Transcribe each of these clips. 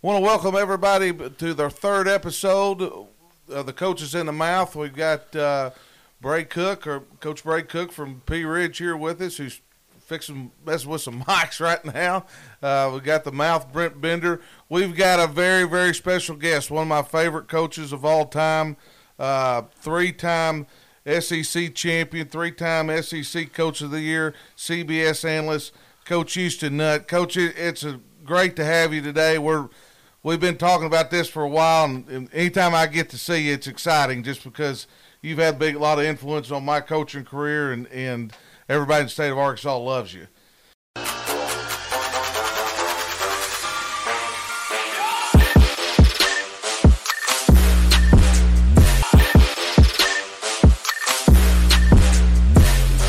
Want to welcome everybody to their third episode of the Coaches in the Mouth. We've got uh, Bray Cook, or Coach Bray Cook from Pea Ridge here with us, who's fixing messing with some mics right now. Uh, we got the mouth Brent Bender. We've got a very very special guest, one of my favorite coaches of all time, uh, three time SEC champion, three time SEC Coach of the Year, CBS analyst, Coach Houston Nutt. Coach, it's a great to have you today. We're we've been talking about this for a while, and, anytime I get to see you, it's exciting just because you've had a big lot of influence on my coaching career, and and everybody in the state of Arkansas loves you.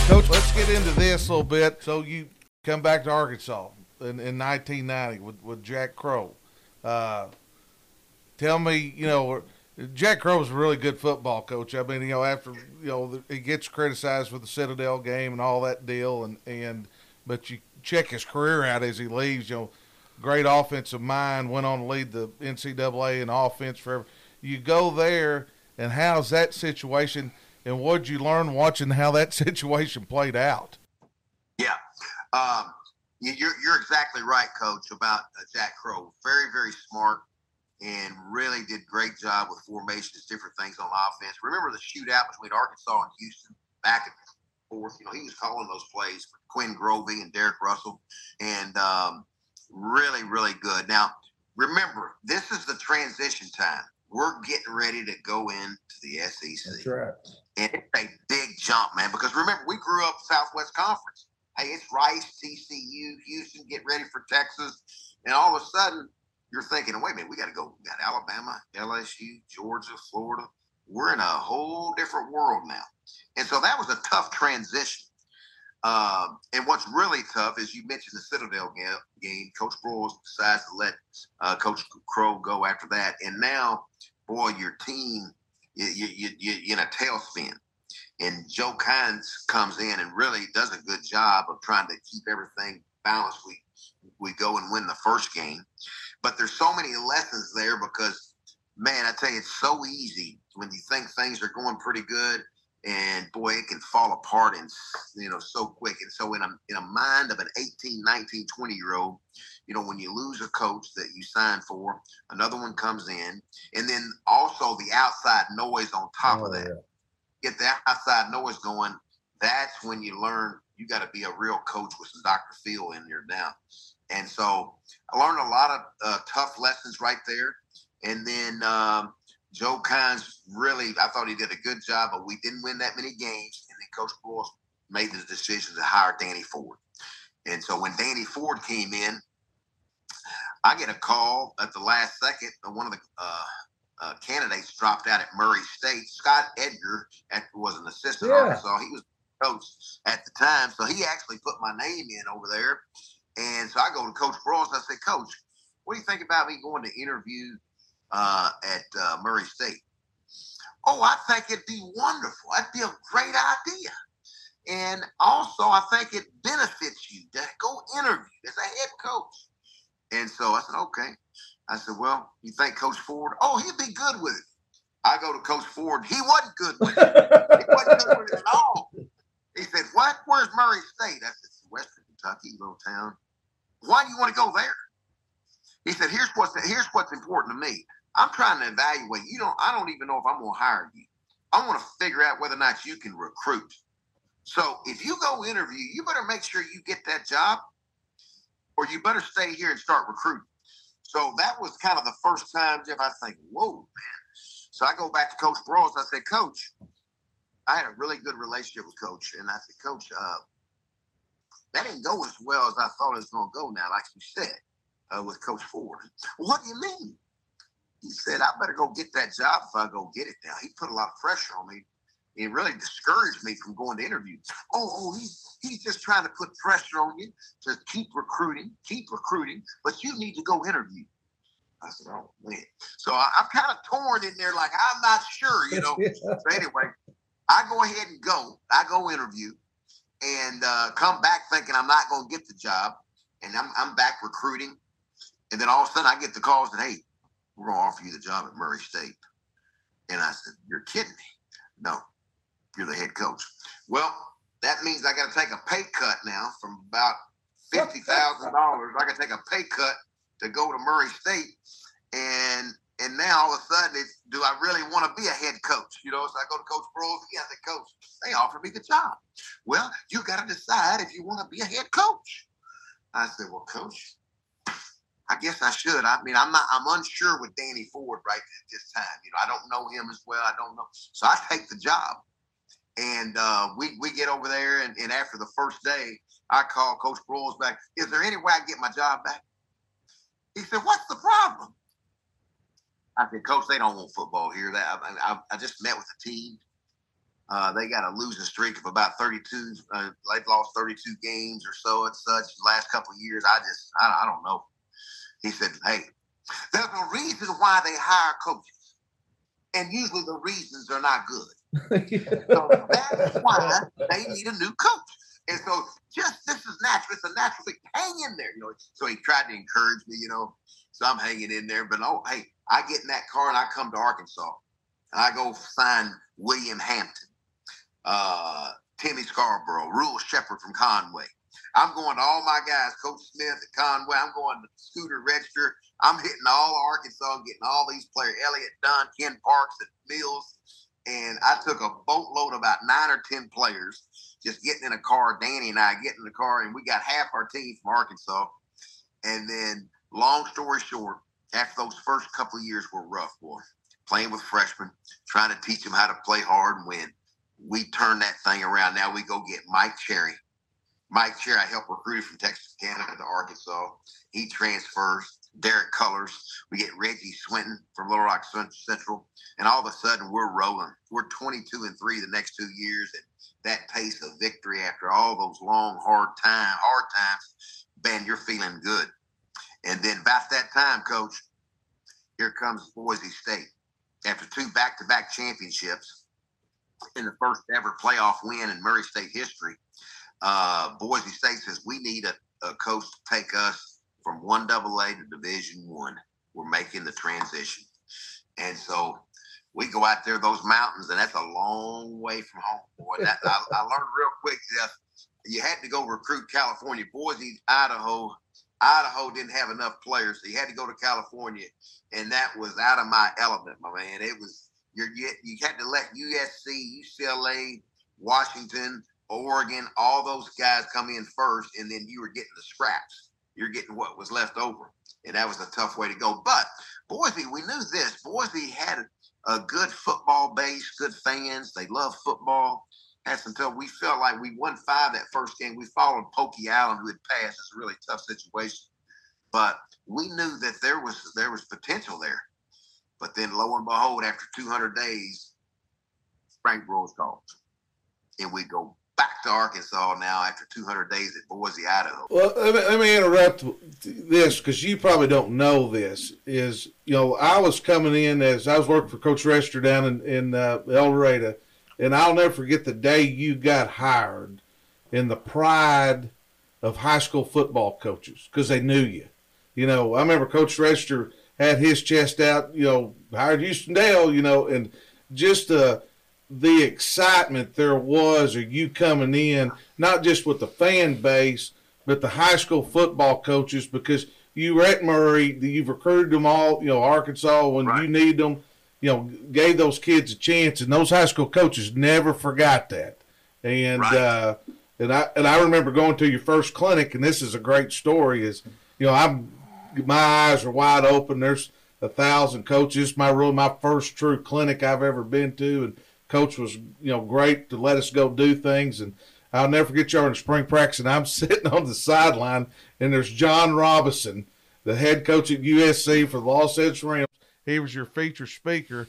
Coach, let's get into this a little bit. So you come back to Arkansas in, in 1990 with, with Jack Crowe. Uh, tell me, you know, Jack Crowe was a really good football coach. I mean, you know, after you know he gets criticized for the Citadel game and all that deal, and and but you check his career out as he leaves. You know, great offensive mind, went on to lead the NCAA in offense forever. You go there, and how's that situation? And what'd you learn watching how that situation played out? Yeah, um, you're, you're exactly right, Coach, about uh, Jack Crowe. Very, very smart and really did great job with formations, different things on offense. Remember the shootout between Arkansas and Houston back and forth? You know, he was calling those plays for Quinn Grovey and Derek Russell, and um, really, really good. Now, remember, this is the transition time. We're getting ready to go into the SEC. That's right. And it's a big jump, man, because remember, we grew up Southwest Conference. Hey, it's Rice, TCU, Houston, get ready for Texas. And all of a sudden, you're thinking, wait a minute, we got to go. We got Alabama, LSU, Georgia, Florida. We're in a whole different world now. And so that was a tough transition. Um, and what's really tough is you mentioned the Citadel game. Coach Broyles decides to let uh, Coach Crowe go after that. And now, boy, your team, you, you, you, you're in a tailspin. And Joe Kines comes in and really does a good job of trying to keep everything balanced. We we go and win the first game, but there's so many lessons there because, man, I tell you, it's so easy when you think things are going pretty good, and boy, it can fall apart and you know so quick. And so in a in a mind of an 18, 19, 20 year old, you know, when you lose a coach that you signed for, another one comes in, and then also the outside noise on top oh, of that. Yeah get that outside noise going, that's when you learn you got to be a real coach with some Dr. Phil in there now. And so I learned a lot of uh, tough lessons right there. And then um, Joe Kines really, I thought he did a good job, but we didn't win that many games. And then Coach Broyles made the decision to hire Danny Ford. And so when Danny Ford came in, I get a call at the last second. One of the uh, uh, candidates dropped out at Murray State. Scott Edgar was an assistant yeah. Arkansas. He was coach at the time, so he actually put my name in over there. And so I go to Coach Broyles. I say, Coach, what do you think about me going to interview uh, at uh, Murray State? Oh, I think it'd be wonderful. That'd be a great idea. And also, I think it benefits you to go interview as a head coach. And so I said, okay. I said, Well, you think Coach Ford? Oh, he'd be good with it. I go to Coach Ford. He wasn't good with it. he wasn't good with it at all. He said, What? Where's Murray State? I said, Western Kentucky, little town. Why do you want to go there? He said, Here's what's here's what's important to me. I'm trying to evaluate. You don't I don't even know if I'm gonna hire you. I want to figure out whether or not you can recruit. So if you go interview, you better make sure you get that job, or you better stay here and start recruiting. So that was kind of the first time, Jeff, I think, whoa, man. So I go back to Coach Broyles. I said, Coach, I had a really good relationship with Coach. And I said, Coach, uh, that didn't go as well as I thought it was going to go now, like you said, uh, with Coach Ford. What do you mean? He said, I better go get that job if I go get it now. He put a lot of pressure on me. He really discouraged me from going to interviews. Oh, oh, he's he's just trying to put pressure on you to keep recruiting, keep recruiting, but you need to go interview. I said, oh man. So I, am kind of torn in there, like I'm not sure, you know. so anyway, I go ahead and go. I go interview and uh, come back thinking I'm not going to get the job, and I'm I'm back recruiting. And then all of a sudden I get the calls that, hey, we're going to offer you the job at Murray State. And I said, you're kidding me. No, you're the head coach. Well, that means I got to take a pay cut now from about fifty thousand dollars. I got to take a pay cut to go to Murray State, and and now all of a sudden, it's do I really want to be a head coach? You know, so I go to Coach Broyles. Yeah, I Coach, they offered me the job. Well, you got to decide if you want to be a head coach. I said, Well, Coach, I guess I should. I mean, I'm not. I'm unsure with Danny Ford right at this time. You know, I don't know him as well. I don't know. So I take the job, and uh, we we get over there, and, and after the first day, I call Coach Broyles back. Is there any way I can get my job back? He said, "What's the problem?" I said, "Coach, they don't want football here. That I, I, I just met with the team. Uh, they got a losing streak of about 32. Uh, they've lost 32 games or so and such last couple of years. I just, I, I don't know." He said, "Hey, there's a reason why they hire coaches, and usually the reasons are not good. so that's why they need a new coach." And so just this is natural. It's a natural thing. Hang in there, you know. So he tried to encourage me, you know. So I'm hanging in there. But oh, hey, I get in that car and I come to Arkansas. And I go sign William Hampton, uh, Timmy Scarborough, Rule Shepherd from Conway. I'm going to all my guys, Coach Smith at Conway. I'm going to Scooter Register. I'm hitting all Arkansas, getting all these players, Elliot Dunn, Ken Parks and Mills. And I took a boatload, of about nine or 10 players just getting in a car. Danny and I get in the car, and we got half our team from Arkansas. And then, long story short, after those first couple of years were rough, boy, playing with freshmen, trying to teach them how to play hard and win. We turned that thing around. Now we go get Mike Cherry. Mike Cherry, I helped recruit from Texarkana to Arkansas. He transfers. Derek Colors. We get Reggie Swinton from Little Rock Central, and all of a sudden we're rolling. We're 22 and three the next two years, and that pace of victory after all those long, hard time, hard times, man, you're feeling good. And then about that time, coach, here comes Boise State. After two back-to-back championships in the first ever playoff win in Murray State history, uh, Boise State says we need a, a coach to take us from one double A to Division One. We're making the transition, and so we go out there those mountains, and that's a long way from home, boy. That, I, I, learned real quick, Jeff. You had to go recruit California, Boise, Idaho. Idaho didn't have enough players, so you had to go to California, and that was out of my element, my man. It was you you had to let USC, UCLA, Washington, Oregon, all those guys come in first, and then you were getting the scraps. You're getting what was left over, and that was a tough way to go. But Boise, we knew this. Boise had a good football base, good fans. They love football. That's until we felt like we won five that first game. We followed Pokey Allen, who had passed. It's a really tough situation, but we knew that there was there was potential there. But then, lo and behold, after 200 days, Frank Broyles calls, and we go back to Arkansas now after 200 days at Boise, Idaho. Well, let me, let me interrupt this because you probably don't know this. Is you know I was coming in as I was working for Coach Rester down in in uh, El Dorado, and I'll never forget the day you got hired, in the pride of high school football coaches because they knew you. You know, I remember Coach Rester had his chest out. You know, hired Houston Dale. You know, and just uh the excitement there was of you coming in, not just with the fan base, but the high school football coaches, because you were at Murray, you've recruited them all, you know, Arkansas when right. you need them, you know, gave those kids a chance, and those high school coaches never forgot that. And right. uh, and I and I remember going to your first clinic, and this is a great story. Is you know, I'm my eyes are wide open. There's a thousand coaches. My room, my first true clinic I've ever been to, and coach was you know great to let us go do things and I'll never forget y'all in spring practice and I'm sitting on the sideline and there's John Robinson, the head coach at USC for the Los Angeles Rams. He was your feature speaker,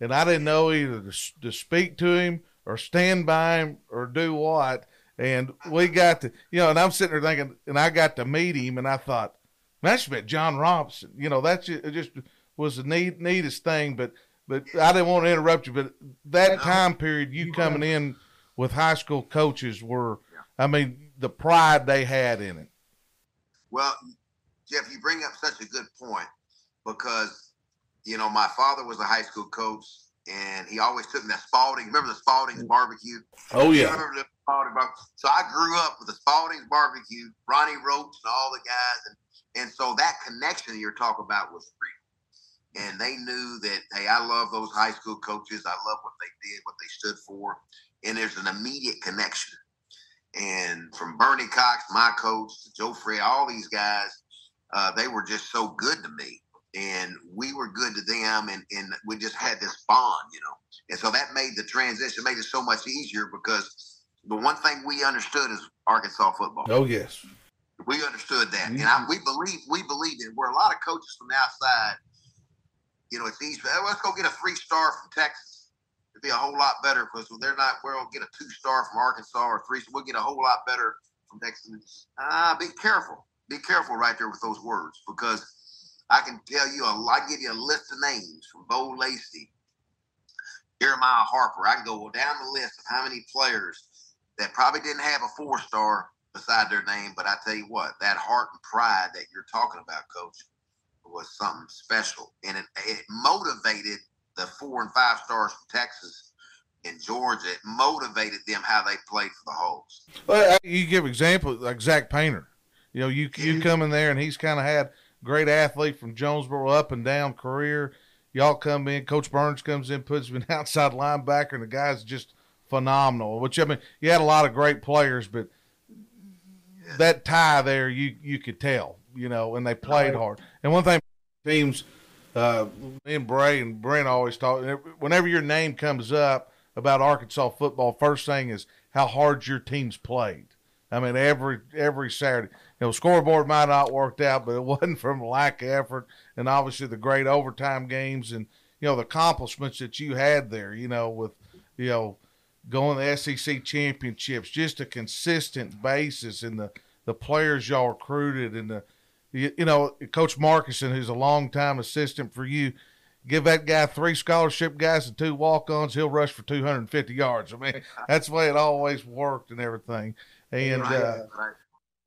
and I didn't know either to, to speak to him or stand by him or do what. And we got to, you know, and I'm sitting there thinking, and I got to meet him, and I thought, man, I should met John Robinson. You know, that's just was the neat, neatest thing. But but I didn't want to interrupt you. But that time period, you coming in with high school coaches were, I mean, the pride they had in it. Well, Jeff, you bring up such a good point because you know my father was a high school coach, and he always took me to Spalding. Remember the Spalding's mm. barbecue? Oh yeah, Spalding barbecue? So I grew up with the Spalding's barbecue, Ronnie Roach, and all the guys, and and so that connection you're talking about was real. And they knew that hey, I love those high school coaches. I love what they did, what they stood for, and there's an immediate connection. And from Bernie Cox, my coach, to Joe Fred, all these guys, uh, they were just so good to me. And we were good to them, and, and we just had this bond, you know. And so that made the transition, made it so much easier because the one thing we understood is Arkansas football. oh yes, We understood that, and I, we believe we believe it. Where a lot of coaches from the outside, you know, it's easy. "Oh, let's go get a three star from Texas. It'd be a whole lot better because when they're not. We'll get a two star from Arkansas or three. We'll get a whole lot better from Texas. Ah, be careful. Be careful right there with those words because I can tell you a lot. Give you a list of names from Bo Lacey, Jeremiah Harper. I can go down the list of how many players that probably didn't have a four star beside their name. But I tell you what, that heart and pride that you're talking about, Coach, was something special, and it, it motivated the four and five stars from Texas and Georgia. It motivated them how they played for the Hogs. Well, you give example like Zach Painter. You know, you you come in there and he's kind of had great athlete from Jonesboro up and down career. Y'all come in, Coach Burns comes in, puts him an outside linebacker, and the guy's just phenomenal. Which I mean, you had a lot of great players, but that tie there, you you could tell, you know, and they played hard. And one thing, teams, uh, me and Bray and Brent always talk. Whenever your name comes up about Arkansas football, first thing is how hard your team's played. I mean, every every Saturday, you know, scoreboard might not worked out, but it wasn't from lack of effort, and obviously the great overtime games and you know the accomplishments that you had there. You know, with you know going to SEC championships, just a consistent basis, and the the players y'all recruited, and the you, you know Coach Markuson, who's a longtime assistant for you. Give that guy three scholarship guys and two walk-ons, he'll rush for 250 yards. I mean, that's the way it always worked and everything. And uh,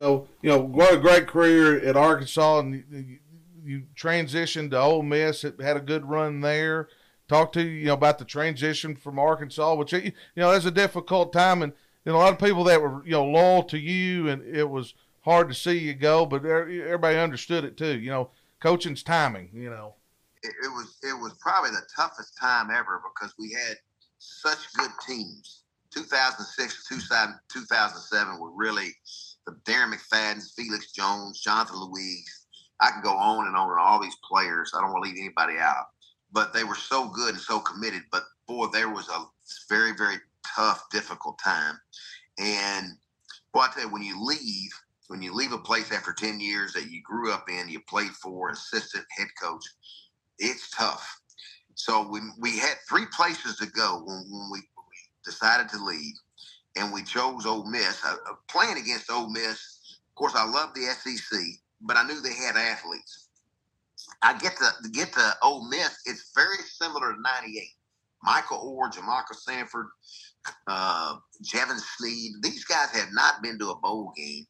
so, you know, what a great career at Arkansas, and you, you transitioned to Ole Miss. It had a good run there. Talk to you, you know, about the transition from Arkansas, which you know that's a difficult time, and you know, a lot of people that were you know loyal to you, and it was hard to see you go, but er- everybody understood it too. You know, coaching's timing. You know, it, it was it was probably the toughest time ever because we had such good teams. 2006 to 2000 2007 were really the Darren McFadden's, Felix Jones, Jonathan Luigs. I can go on and on and all these players. I don't want to leave anybody out, but they were so good and so committed. But boy, there was a very very tough, difficult time. And boy, I tell you, when you leave, when you leave a place after 10 years that you grew up in, you played for, assistant, head coach, it's tough. So we, we had three places to go when, when we, decided to leave, and we chose Ole Miss. Uh, uh, playing against Ole Miss, of course, I love the SEC, but I knew they had athletes. I get to, get to Ole Miss. It's very similar to '98. Michael Oher, Jamarca Sanford, uh, Jevan Snead. These guys had not been to a bowl game,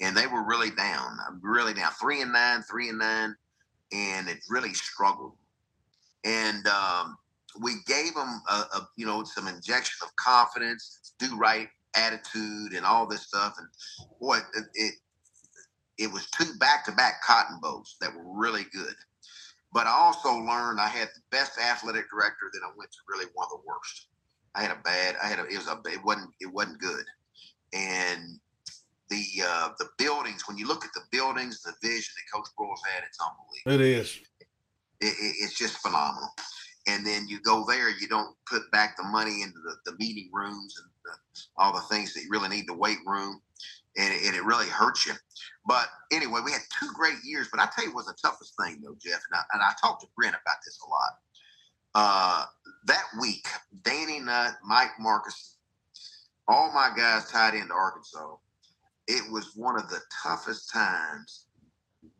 and they were really down. Really down. Three and nine, three and nine, and it really struggled. And um, we gave them, a, a, you know, some injection of confidence, do right attitude, and all this stuff. And boy, it it, it was two back to back Cotton Bowls that were really good. But I also learned I had the best athletic director. Then I went to really one of the worst. I had a bad. I had a. It was a. It wasn't. It wasn't good. And the uh, the buildings. When you look at the buildings, the vision that Coach Broyles had, it's unbelievable. it is. It, it, it's just phenomenal. And then you go there, you don't put back the money into the, the meeting rooms and the, all the things that you really need, the weight room, and it, and it really hurts you. But anyway, we had two great years. But I tell you, what's the toughest thing though, Jeff, and I, and I talked to Brent about this a lot. Uh, that week, Danny Nutt, Mike Marcus, all my guys tied into Arkansas. It was one of the toughest times.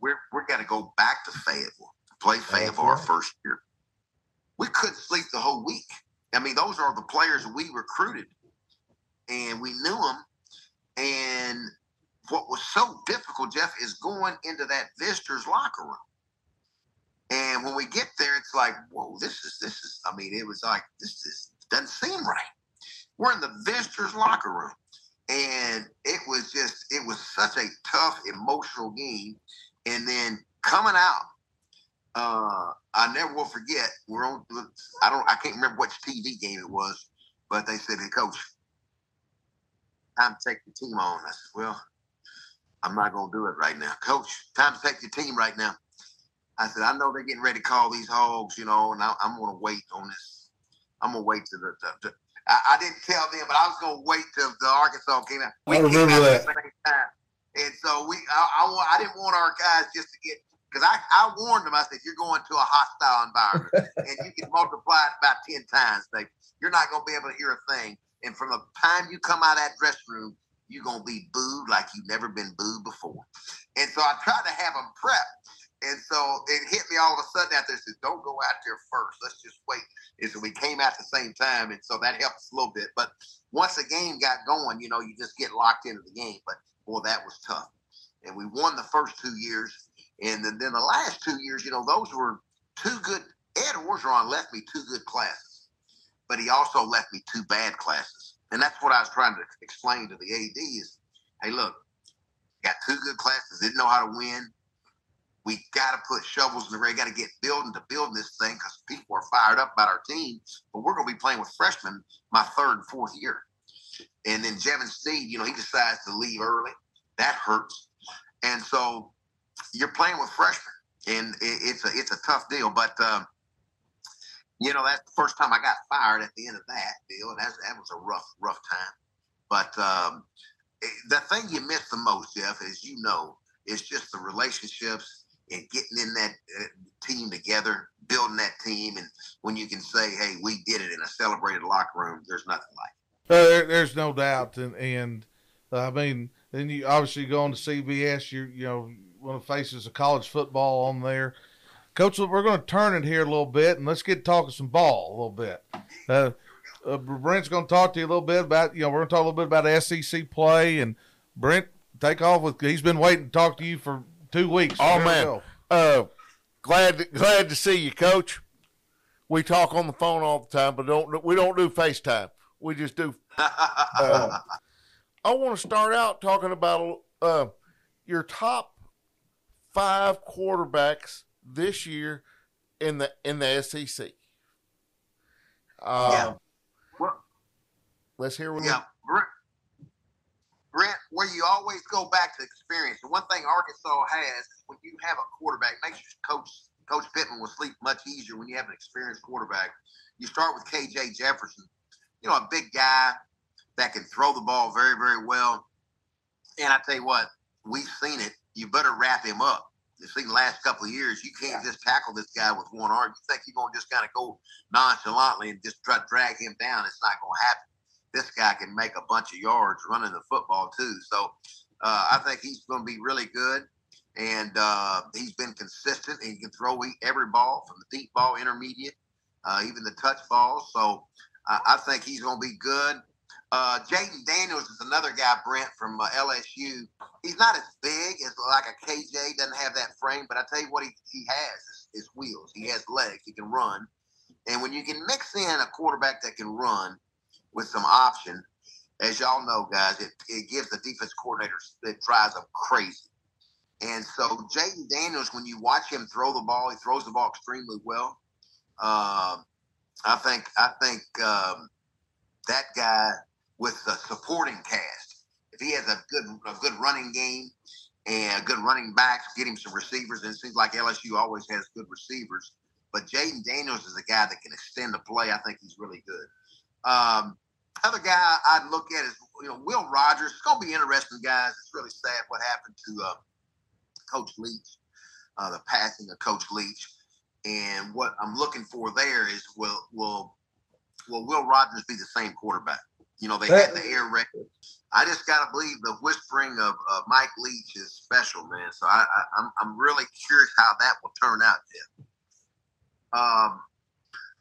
We're we're got to go back to Fayetteville to play Fayetteville our first year. We couldn't sleep the whole week. I mean, those are the players we recruited, and we knew them. And what was so difficult, Jeff, is going into that visitors locker room. And when we get there, it's like, whoa, this is this is. I mean, it was like this is doesn't seem right. We're in the visitors locker room, and it was just it was such a tough emotional game. And then coming out, uh, I never will forget. We're on. I don't. I can't remember which TV game it was, but they said, "Hey, coach, time to take the team on." I said, "Well, I'm not to do it right now, coach. Time to take your team right now." I said, "I know they're getting ready to call these hogs, you know, and I, am to wait on this. I'm to wait to the." the, the I, I, didn't tell them, but I was going to wait till the Arkansas came out. We I remember that. And so we, I, I, I didn't want our guys just to get because I, I warned them. I said, you're going to a hostile environment and you can multiply it about 10 times, baby. You're not going to be able to hear a thing. And from the time you come out of that dressing room, you're going to be booed like you've never been booed before. And so I tried to have them prep. And so it hit me all of a sudden there. Said, "Don't go out there first. Let's just wait." And so we came out the same time, and so that helped us a little bit. But once the game got going, you know, you just get locked into the game. But boy, that was tough. And we won the first two years, and then, then the last two years, you know, those were two good. Ed Orgeron left me two good classes, but he also left me two bad classes. And that's what I was trying to explain to the AD is, hey, look, got two good classes, didn't know how to win. We got to put shovels in the ring, got to get building to building this thing because people are fired up about our team. But we're going to be playing with freshmen my third and fourth year. And then Jevan Snead, you know, he decides to leave early. That hurts. And so you're playing with freshmen, and it's a it's a tough deal. But um, you know that's the first time I got fired at the end of that deal, and that that was a rough rough time. But um, the thing you miss the most, Jeff, as you know, is just the relationships and getting in that uh, team together, building that team, and when you can say, "Hey, we did it in a celebrated locker room," there's nothing like. It. Uh, there, there's no doubt, and and uh, I mean, then you obviously go on to CBS. You you know one of the faces of college football on there. Coach, we're going to turn it here a little bit, and let's get talking some ball a little bit. Uh, uh, Brent's going to talk to you a little bit about, you know, we're going to talk a little bit about SEC play, and Brent, take off with. He's been waiting to talk to you for two weeks. Oh man, uh, glad to, glad to see you, Coach. We talk on the phone all the time, but don't we don't do FaceTime. We just do. Uh, I want to start out talking about uh, your top five quarterbacks this year in the in the SEC. Um, yeah. Well, let's hear what. Yeah, Brent, where you always go back to experience. The one thing Arkansas has is when you have a quarterback, makes your coach Coach Pittman will sleep much easier when you have an experienced quarterback. You start with KJ Jefferson, you know, a big guy that can throw the ball very, very well. And I tell you what, we've seen it you better wrap him up. You've seen the last couple of years, you can't just tackle this guy with one arm. You think you're going to just kind of go nonchalantly and just try to drag him down. It's not going to happen. This guy can make a bunch of yards running the football, too. So uh, I think he's going to be really good. And uh, he's been consistent and he can throw every ball from the deep ball, intermediate, uh, even the touch balls. So I think he's going to be good. Uh, Jayden Daniels is another guy, Brent, from uh, LSU. He's not as big as like a KJ, doesn't have that frame, but I tell you what he, he has is, is wheels. He has legs. He can run. And when you can mix in a quarterback that can run with some option, as y'all know, guys, it, it gives the defense coordinators that drives them crazy. And so Jayden Daniels, when you watch him throw the ball, he throws the ball extremely well. Um, I think I think um, that guy with the supporting cast. If he has a good a good running game and good running backs, get him some receivers, and it seems like LSU always has good receivers. But Jayden Daniels is a guy that can extend the play. I think he's really good. Um, other guy I'd look at is you know Will Rogers. It's gonna be interesting, guys. It's really sad what happened to uh, Coach Leach, uh, the passing of Coach Leach. And what I'm looking for there is will will will Will Rogers be the same quarterback? You know, they had the air raid. I just got to believe the whispering of Mike Leach is special, man. So I, I, am I'm, I'm really curious how that will turn out, Jeff. Um,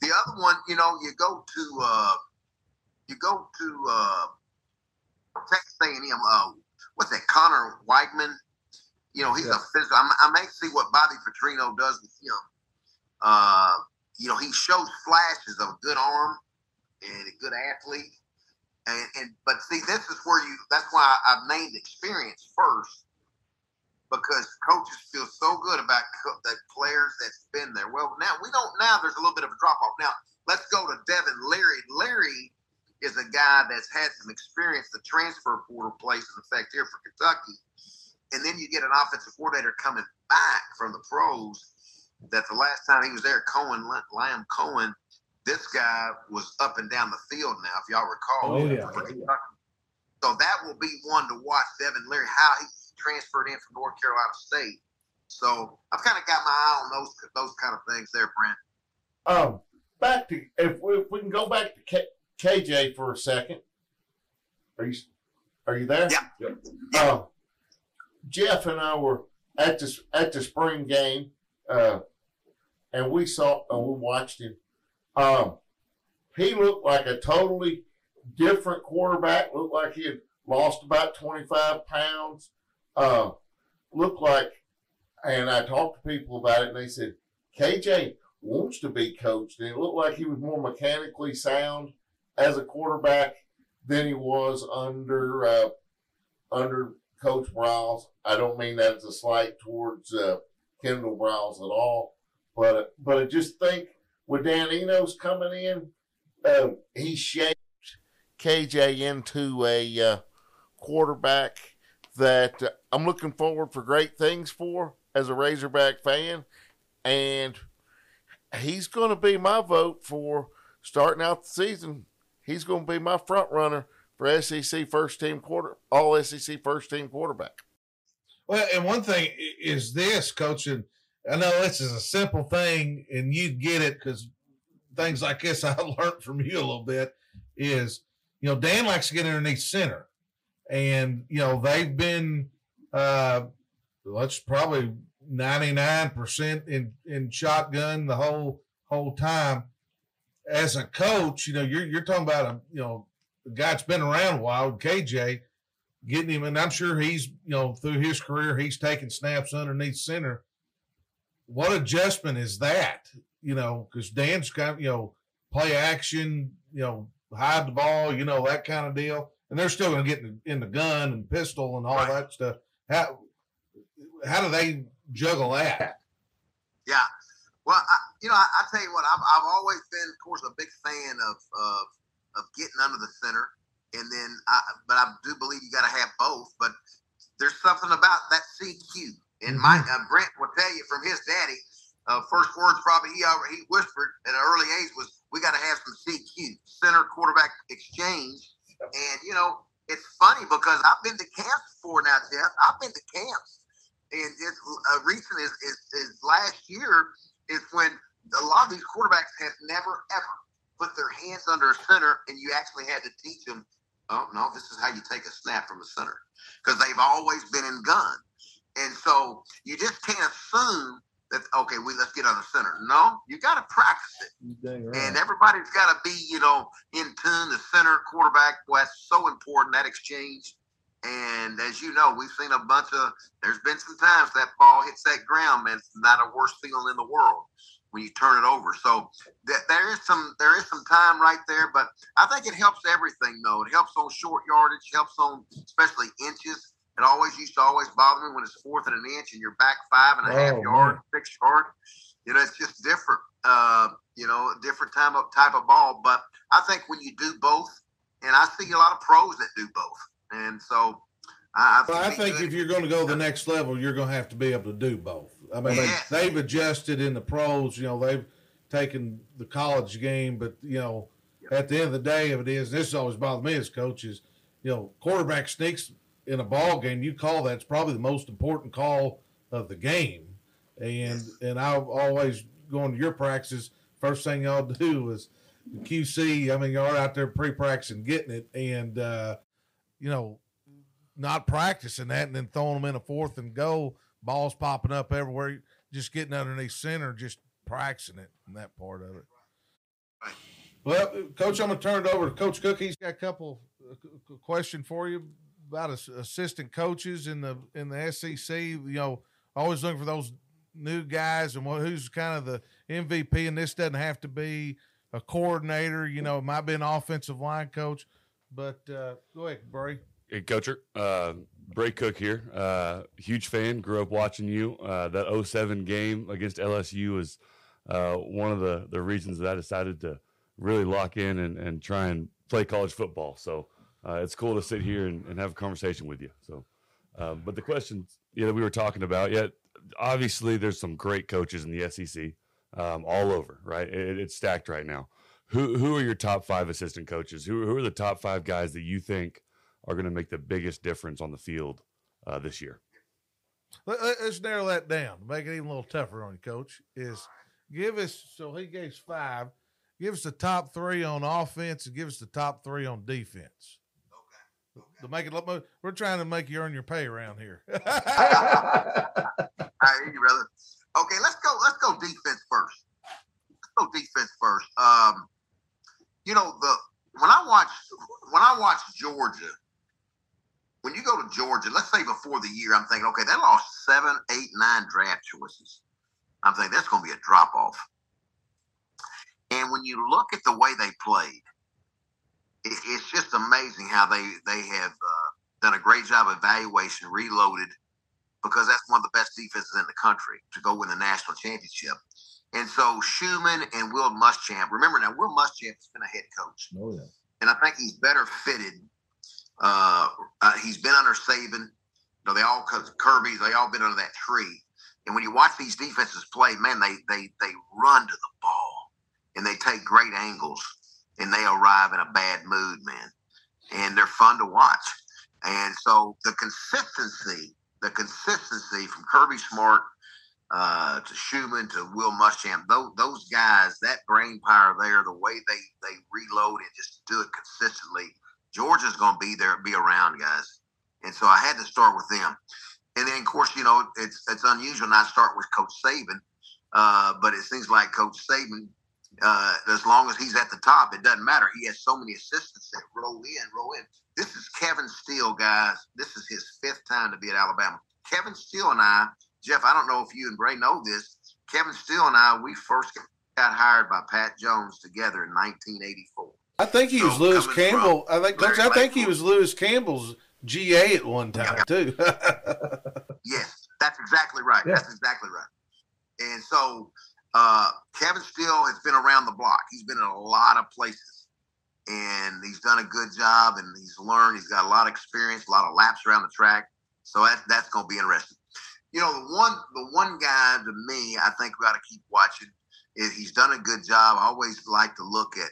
the other one, you know, you go to uh, you go to uh, Texas A&M. Uh, what's that? Conner Weigman. You know, he's yeah. a physical. I, I may see what Bobby Petrino does with him. Uh, you know, he shows flashes of a good arm and a good athlete. And, and but see, this is where you. That's why I, I've named experience first because coaches feel so good about co- the players that's been there. Well, now we don't. Now there's a little bit of a drop off. Now let's go to Devin Leary. Leary is a guy that's had some experience. The transfer portal plays in effect here for Kentucky, and then you get an offensive coordinator coming back from the pros. That the last time he was there, Coen Liam Coen, this guy was up and down the field. Now, if y'all recall, oh, yeah. so that will be one to watch. Devin Leary, how he transferred in from North Carolina State. So I've kind of got my eye on those those kind of things there, Brent. Um, back to if we, if we can go back to KJ for a second. Are you are you there? Yeah. Yep. Uh, Jeff and I were at the at the spring game, uh, and we saw and we watched him. Um, he looked like a totally different quarterback. Looked like he had lost about twenty five pounds. Uh, looked like, and I talked to people about it, and they said KJ wants to be coached, and it looked like he was more mechanically sound as a quarterback than he was under uh, under Coach Briles. I don't mean that as a slight towards uh, Kendall Briles at all, but but I just think with Dan Enos coming in, uh, he shaped KJ into a uh, quarterback that uh, I'm looking forward for great things for as a Razorback fan, and he's going to be my vote for starting out the season he's going to be my front runner for SEC first team quarter, all SEC first team quarterback. Well, and one thing is this, coach, and I know this is a simple thing, and you get it because things like this I learned from you a little bit. Is you know Dan likes to get underneath center, and you know they've been uh, let's probably ninety nine percent in in shotgun the whole whole time as a coach, you know, you're you're talking about a you know a guy that's been around a while, KJ, getting him, and I'm sure he's you know through his career he's taken snaps underneath center. What adjustment is that? You know, because Dan's got you know play action, you know, hide the ball, you know that kind of deal, and they're still going to get in the, in the, gun and pistol and all right. that stuff. How how do they juggle that? Yeah, well, I, you know, I, I, tell you what, I've, I've always been, of course, a big fan of of, of getting under the center, and then, I, but I do believe you got to have both. But there's something about that CQ, and mm-hmm. my uh, Brent will tell you from his daddy. Uh, first words probably he he whispered at an early age was, "We got to have some CQ, center quarterback exchange." And you know, it's funny because I've been to camps before now, Jeff. I've been to camps, and it's uh, recent is, is, is last year is when a lot of these quarterbacks have never ever put their hands under a center, and you actually had to teach them. Oh no, this is how you take a snap from a center because they've always been in gun, and so you just can't assume that okay, we let's get on the center. No, you got to practice it, right. and everybody's got to be you know in tune. The center quarterback, well, that's so important that exchange. And as you know, we've seen a bunch of. There's been some times that ball hits that ground, man. It's not a worse feeling in the world when you turn it over. So th- there is some there is some time right there, but I think it helps everything though. It helps on short yardage, helps on especially inches. It always used to always bother me when it's fourth and an inch and you're back five and a half oh, yard, man. six yard. You know, it's just different. Uh, you know, different time of type of ball. But I think when you do both, and I see a lot of pros that do both, and so I, well, I think if you're going to go the next level, you're going to have to be able to do both. I mean, yeah. they, have adjusted in the pros. You know, they've taken the college game, but you know, yep. at the end of the day, if it is, this always bothered me as coaches. You know, quarterback sneaks in a ball game. You call that's probably the most important call of the game. And and I always going to your practices. First thing y'all do is QC. I mean, you're out there pre-practicing, getting it, and uh, you know not practicing that and then throwing them in a fourth and go, balls popping up everywhere, just getting underneath center, just practicing it and that part of it. Well, Coach, I'm going to turn it over to Coach Cook. He's got a couple uh, question for you about assistant coaches in the in the SEC. You know, always looking for those new guys and who's kind of the MVP. And this doesn't have to be a coordinator. You know, it might be an offensive line coach. But uh, go ahead, Bray. Hey, Coacher. Uh, Bray Cook here. Uh, huge fan. Grew up watching you. Uh, that 07 game against LSU was uh, one of the, the reasons that I decided to really lock in and, and try and play college football. So uh, it's cool to sit here and, and have a conversation with you. So, um, but the questions yeah, that we were talking about, yeah, obviously there's some great coaches in the SEC um, all over, right? It, it's stacked right now. Who who are your top five assistant coaches? Who who are the top five guys that you think are going to make the biggest difference on the field uh, this year? Let, us narrow that down. Make it even a little tougher on you, Coach. Is give us so he gave us five. Give us the top three on offense and give us the top three on defense. Okay. To make it look, we're trying to make you earn your pay around here. I hear you, brother. Okay, let's go. Let's go defense first. Let's go defense first. Um, you know the when I watch when I watch Georgia, when you go to Georgia, let's say before the year, I'm thinking, okay, they lost seven, eight, nine draft choices. I'm thinking that's going to be a drop off. And when you look at the way they played, it, it's just amazing how they they have uh, done a great job of evaluation, reloaded, because that's one of the best defenses in the country to go win the national championship. And so Schumann and Will Muschamp, remember now, Will Muschamp has been a head coach. Oh, yeah. And I think he's better fitted. Uh, uh, he's been under Saban. You know, they all, Kirby, they all been under that tree. And when you watch these defenses play, man, they they they run to the ball and they take great angles and they arrive in a bad mood, man. And they're fun to watch. And so the consistency, the consistency from Kirby Smart uh, to Schumann to Will Muschamp, those, those guys, that brain power there, the way they they reload and just do it consistently. Georgia's going to be there, be around, guys. And so I had to start with them. And then, of course, you know, it's it's unusual not start with Coach Saban, uh, but it seems like Coach Saban, uh, as long as he's at the top, it doesn't matter. He has so many assistants that roll in, roll in. This is Kevin Steele, guys. This is his fifth time to be at Alabama. Kevin Steele and I Jeff, I don't know if you and Bray know this. Kevin Steele and I, we first got hired by Pat Jones together in 1984. I think he so was Lewis Campbell. I think I think he was Lewis Campbell's GA at one time too. yes, that's exactly right. Yeah. That's exactly right. And so uh, Kevin Steele has been around the block. He's been in a lot of places, and he's done a good job. And he's learned. He's got a lot of experience, a lot of laps around the track. So that, that's going to be interesting you know, the one the one guy to me, I think we got to keep watching. Is he's done a good job. I always like to look at,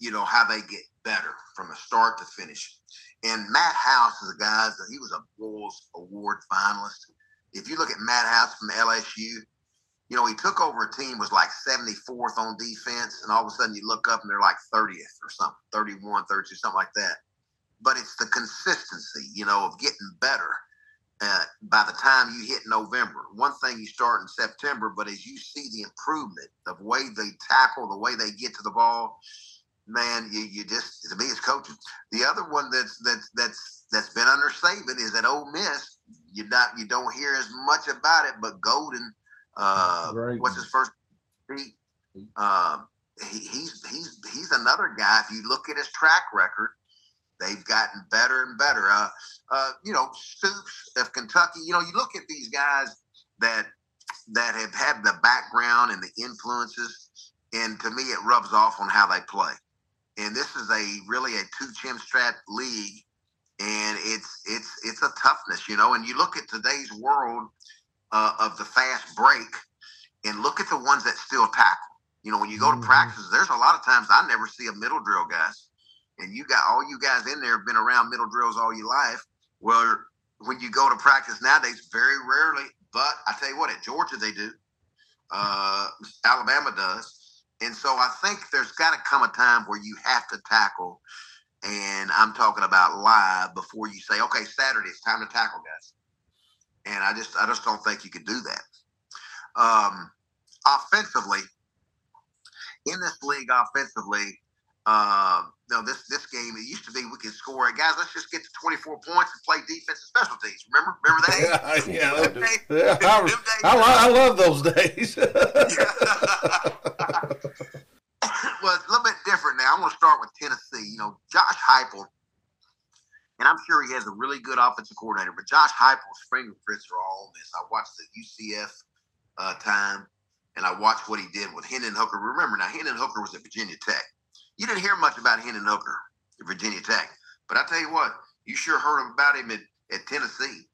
you know, how they get better from a start to finish. And Matt House is a guy that he was a Broyles Award finalist. If you look at Matt House from LSU, you know, he took over a team was like 74th on defense, and all of a sudden you look up and they're like 30th or something, 31, 32, something like that. But it's the consistency, you know, of getting better uh, by the time you hit November. One thing you start in September, but as you see the improvement, the way they tackle, the way they get to the ball, man, you, you just to me it's coaching. The other one that's that's that's that's been under Saban is at Ole Miss. You not you don't hear as much about it, but Golden, uh, right. what's his first beat? Uh, he, he's he's he's another guy. If you look at his track record, They've gotten better and better. Uh, uh, you know, Stoops of Kentucky. You know, you look at these guys that that have had the background and the influences, and to me, it rubs off on how they play. And this is a really a two chin strap league, and it's it's it's a toughness, you know. And you look at today's world uh, of the fast break, and look at the ones that still tackle. You know, when you go to mm-hmm. practices, there's a lot of times I never see a middle drill guys and you got all you guys in there have been around middle drills all your life. Well, when you go to practice nowadays, very rarely, but I tell you what, at Georgia they do. Uh, Alabama does. And so I think there's got to come a time where you have to tackle, and I'm talking about live before you say, okay, Saturday it's time to tackle, guys. And I just I just don't think you could do that. Um, offensively, in this league, offensively, uh, no, this this game it used to be we could score it, guys. Let's just get to 24 points and play defense and special teams. Remember, remember that? Yeah, yeah, I? I, I love those days. well, it's a little bit different now. I'm going to start with Tennessee. You know, Josh Heupel, and I'm sure he has a really good offensive coordinator, but Josh Heupel's fingerprints are all on this. I watched the UCF uh, time, and I watched what he did with Hendon Hooker. Remember now, Hendon Hooker was at Virginia Tech. You didn't hear much about Hendon Hooker at Virginia Tech, but I tell you what, you sure heard about him at, at Tennessee.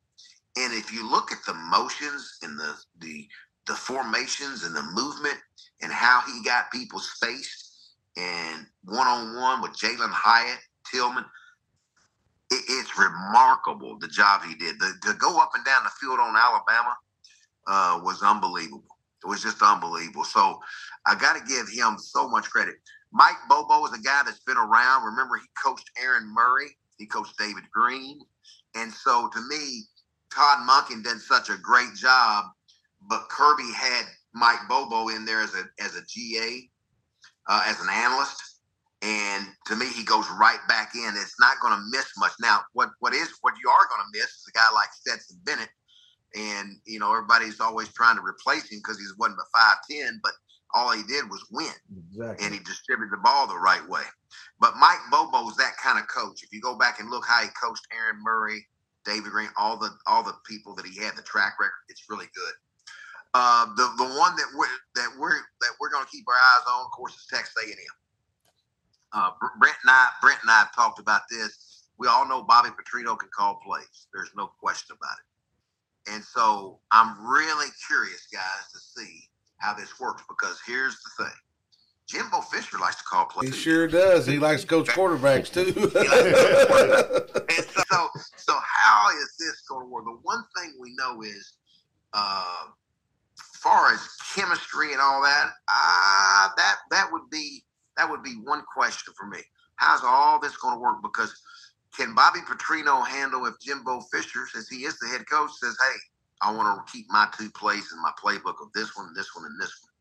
And if you look at the motions and the the the formations and the movement and how he got people spaced and one on one with Jalin Hyatt, Tillman, it, it's remarkable the job he did. The, to go up and down the field on Alabama uh, was unbelievable. It was just unbelievable. So I got to give him so much credit. Mike Bobo is a guy that's been around. Remember, he coached Aaron Murray, he coached David Greene. And so to me, Todd Monken did such a great job, but Kirby had Mike Bobo in there as a as a GA, uh, as an analyst. And to me, he goes right back in. It's not going to miss much. Now, what what is what you are going to miss is a guy like Stetson Bennett, and you know everybody's always trying to replace him because he wasn't but five ten, but all he did was win exactly. and he distributed the ball the right way. But Mike Bobo is that kind of coach. If you go back and look how he coached Aaron Murray, David Greene, all the all the people that he had, the track record, it's really good. Uh, the the one that we're that we're that we're going to keep our eyes on, of course, is Texas A&M. Uh, Brent and I, Brent and I have talked about this. We all know Bobby Petrino can call plays. There's no question about it. And so I'm really curious, guys, to see how this works because here's the thing: Jimbo Fisher likes to call plays. He sure does. He likes to coach quarterbacks too. And so, so, so how is this going to work? The one thing we know is, uh, far as chemistry and all that, ah, that that would be that would be one question for me. How's all this going to work? Because can Bobby Petrino handle if Jimbo Fisher, since he is the head coach, says, "Hey, I want to keep my two plays in my playbook of this one, this one, and this one,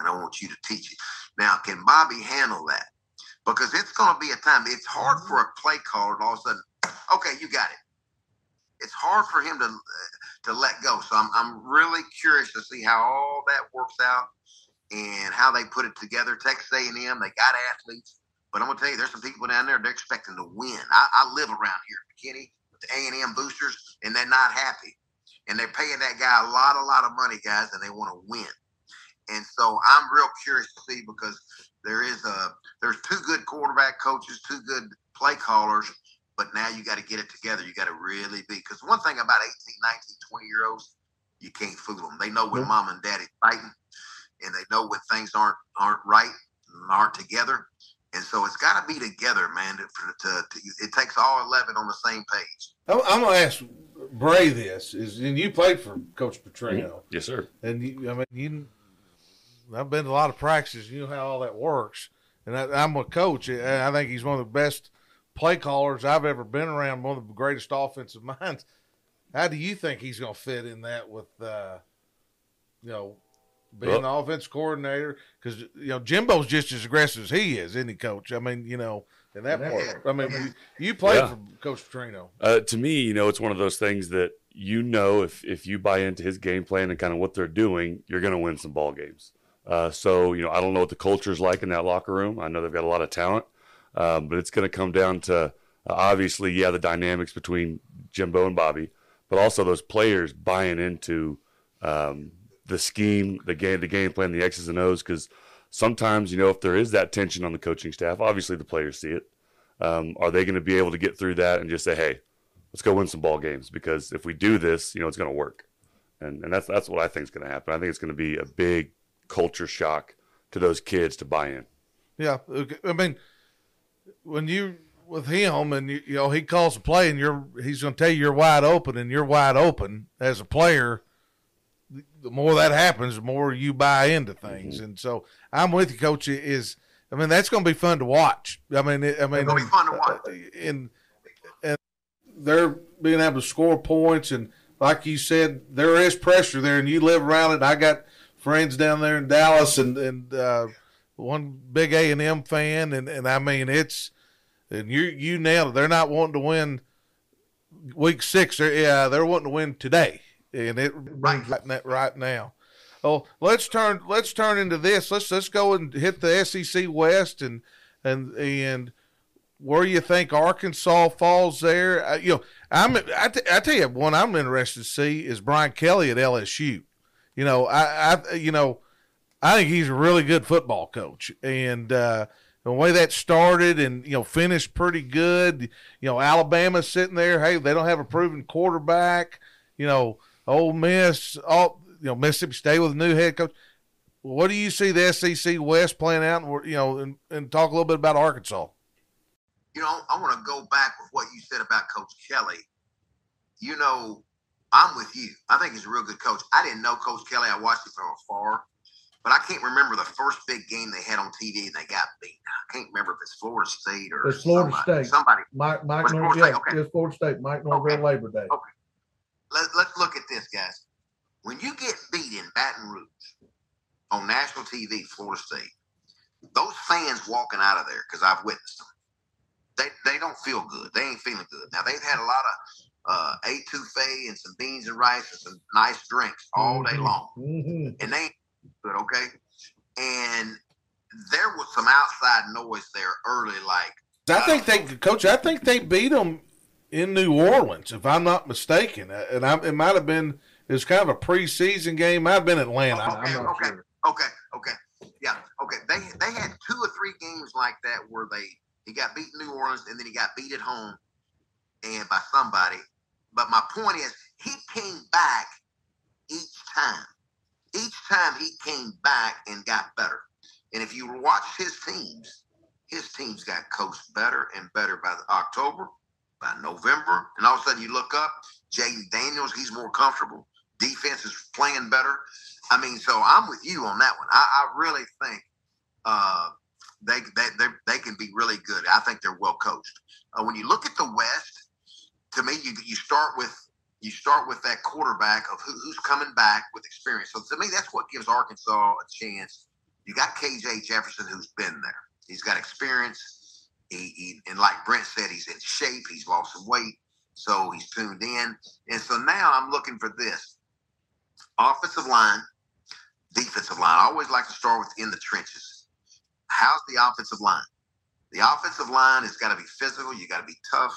and I want you to teach it." Now, can Bobby handle that? Because it's going to be a time. It's hard for a play caller to all of a sudden, okay, you got it. It's hard for him to uh, to let go. So I'm I'm really curious to see how all that works out and how they put it together. Texas A&M, they got athletes, but I'm gonna tell you, there's some people down there they're expecting to win. I, I live around here, McKinney, with the A&M boosters, and they're not happy, and they're paying that guy a lot, a lot of money, guys, and they want to win. And so I'm real curious to see because there is a there's two good quarterback coaches, two good play callers, but now you got to get it together. You got to really be because one thing about 18, 19, 20 year olds, you can't fool them. They know when Nope. mom and daddy fighting, and they know when things aren't aren't right and aren't together. And so it's got to be together, man. To, to, to, it takes all eleven on the same page. I'm, I'm gonna ask Bray this is, and you played for Coach Petrino, mm-hmm. Yes, sir. and you, I mean, you, I've been to a lot of practices. You know how all that works, and I, I'm a coach. and I think he's one of the best play callers I've ever been around. One of the greatest offensive minds. How do you think he's gonna fit in that with, uh, you know, being the offense coordinator? Because you know Jimbo's just as aggressive as he is, isn't he, Coach? I mean, you know, in that part. I mean, you, you played Yeah. for Coach Petrino. Uh, to me, you know, it's one of those things that you know if if you buy into his game plan and kind of what they're doing, you're going to win some ball games. Uh, so you know, I don't know what the culture is like in that locker room. I know they've got a lot of talent, um, but it's going to come down to uh, obviously, yeah, the dynamics between Jimbo and Bobby, but also those players buying into um, the scheme, the game, the game plan, the X's and O's. Because sometimes, you know, if there is that tension on the coaching staff, obviously the players see it. Um, are they going to be able to get through that and just say, "Hey, let's go win some ball games"? Because if we do this, you know, it's going to work, and and that's that's what I think is going to happen. I think it's going to be a big culture shock to those kids to buy in. Yeah. I mean, when you with him and you, you know he calls a play and you're he's going to tell you you're wide open and you're wide open as a player. The more that happens, the more you buy into things, and so I'm with you, Coach. Is I mean that's going to be fun to watch. I mean, it, I mean, It's gonna be fun to watch. and and they're being able to score points and like you said, there is pressure there, and you live around it. I got friends down there in Dallas and and uh, one big A and M fan, and and I mean it's and you you nailed it. They're not wanting to win week six. They're, yeah, they're wanting to win today, and it Right. right, right now. Oh, let's turn let's turn into this. Let's let's go and hit the SEC West and and and where you think Arkansas falls there. Uh, you know, I'm I, t- I tell you one I'm interested to see is Brian Kelly at LSU. You know, I, I you know I think he's a really good football coach, and uh, the way that started and you know finished pretty good. You know, Alabama sitting there. Hey, they don't have a proven quarterback. You know, Ole Miss, all you know, Mississippi State with a new head coach. What do you see the SEC West playing out? And you know, and, and talk a little bit about Arkansas. you know, I want to go back with what you said about Coach Kelly. You know, I'm with you. I think he's a real good coach. I didn't know Coach Kelly. I watched him from afar, but I can't remember the first big game they had on TV and they got beat. I can't remember if it's Florida State or It's Florida somebody. State. Somebody. Mike, Mike, Florida State, okay. it's Florida State, Mike Norvell Okay. Labor Day. Okay. Let, let's look at this, guys. When you get beat in Baton Rouge on national TV, Florida State, those fans walking out of there, because I've witnessed them, they, they don't feel good. They ain't feeling good. Now, they've had a lot of uh, etouffee and some beans and rice and some nice drinks all day Mhm. long, Mhm. and they good, okay? And there was some outside noise there early, like, I think they, coach. I think they beat them in New Orleans, if I'm not mistaken. Uh, And I, it might have been it's kind of a preseason game. I've been Atlanta. I'm Okay, not okay. sure. Okay, okay, yeah, okay. They they had two or three games like that where they he got beat in New Orleans and then he got beat at home and by somebody. But my point is, he came back each time. Each time he came back and got better. And if you watch his teams, his teams got coached better and better by October, by November, and all of a sudden you look up, Jayden Daniels, he's more comfortable. Defense is playing better. I mean, so I'm with you on that one. I, I really think uh, they, they they they can be really good. I think they're well coached. Uh, when you look at the West, to me, you you start with you start with that quarterback of who, who's coming back with experience. So to me, that's what gives Arkansas a chance. You got KJ Jefferson, who's been there. He's got experience. He, he and like Brent said, he's in shape. He's lost some weight, so he's tuned in. And so now I'm looking for this offensive line, defensive line. I always like to start with in the trenches. How's the offensive line? The offensive line has got to be physical. You got to be tough.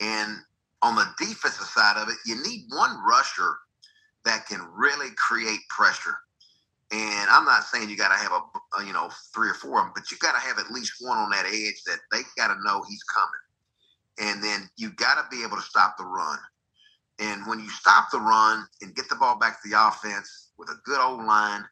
And on the defensive side of it, you need one rusher that can really create pressure. And I'm not saying you got to have a, you know, three or four of them, but you got to have at least one on that edge that they got to know he's coming. And then you got to be able to stop the run. And when you stop the run and get the ball back to the offense with a good old line,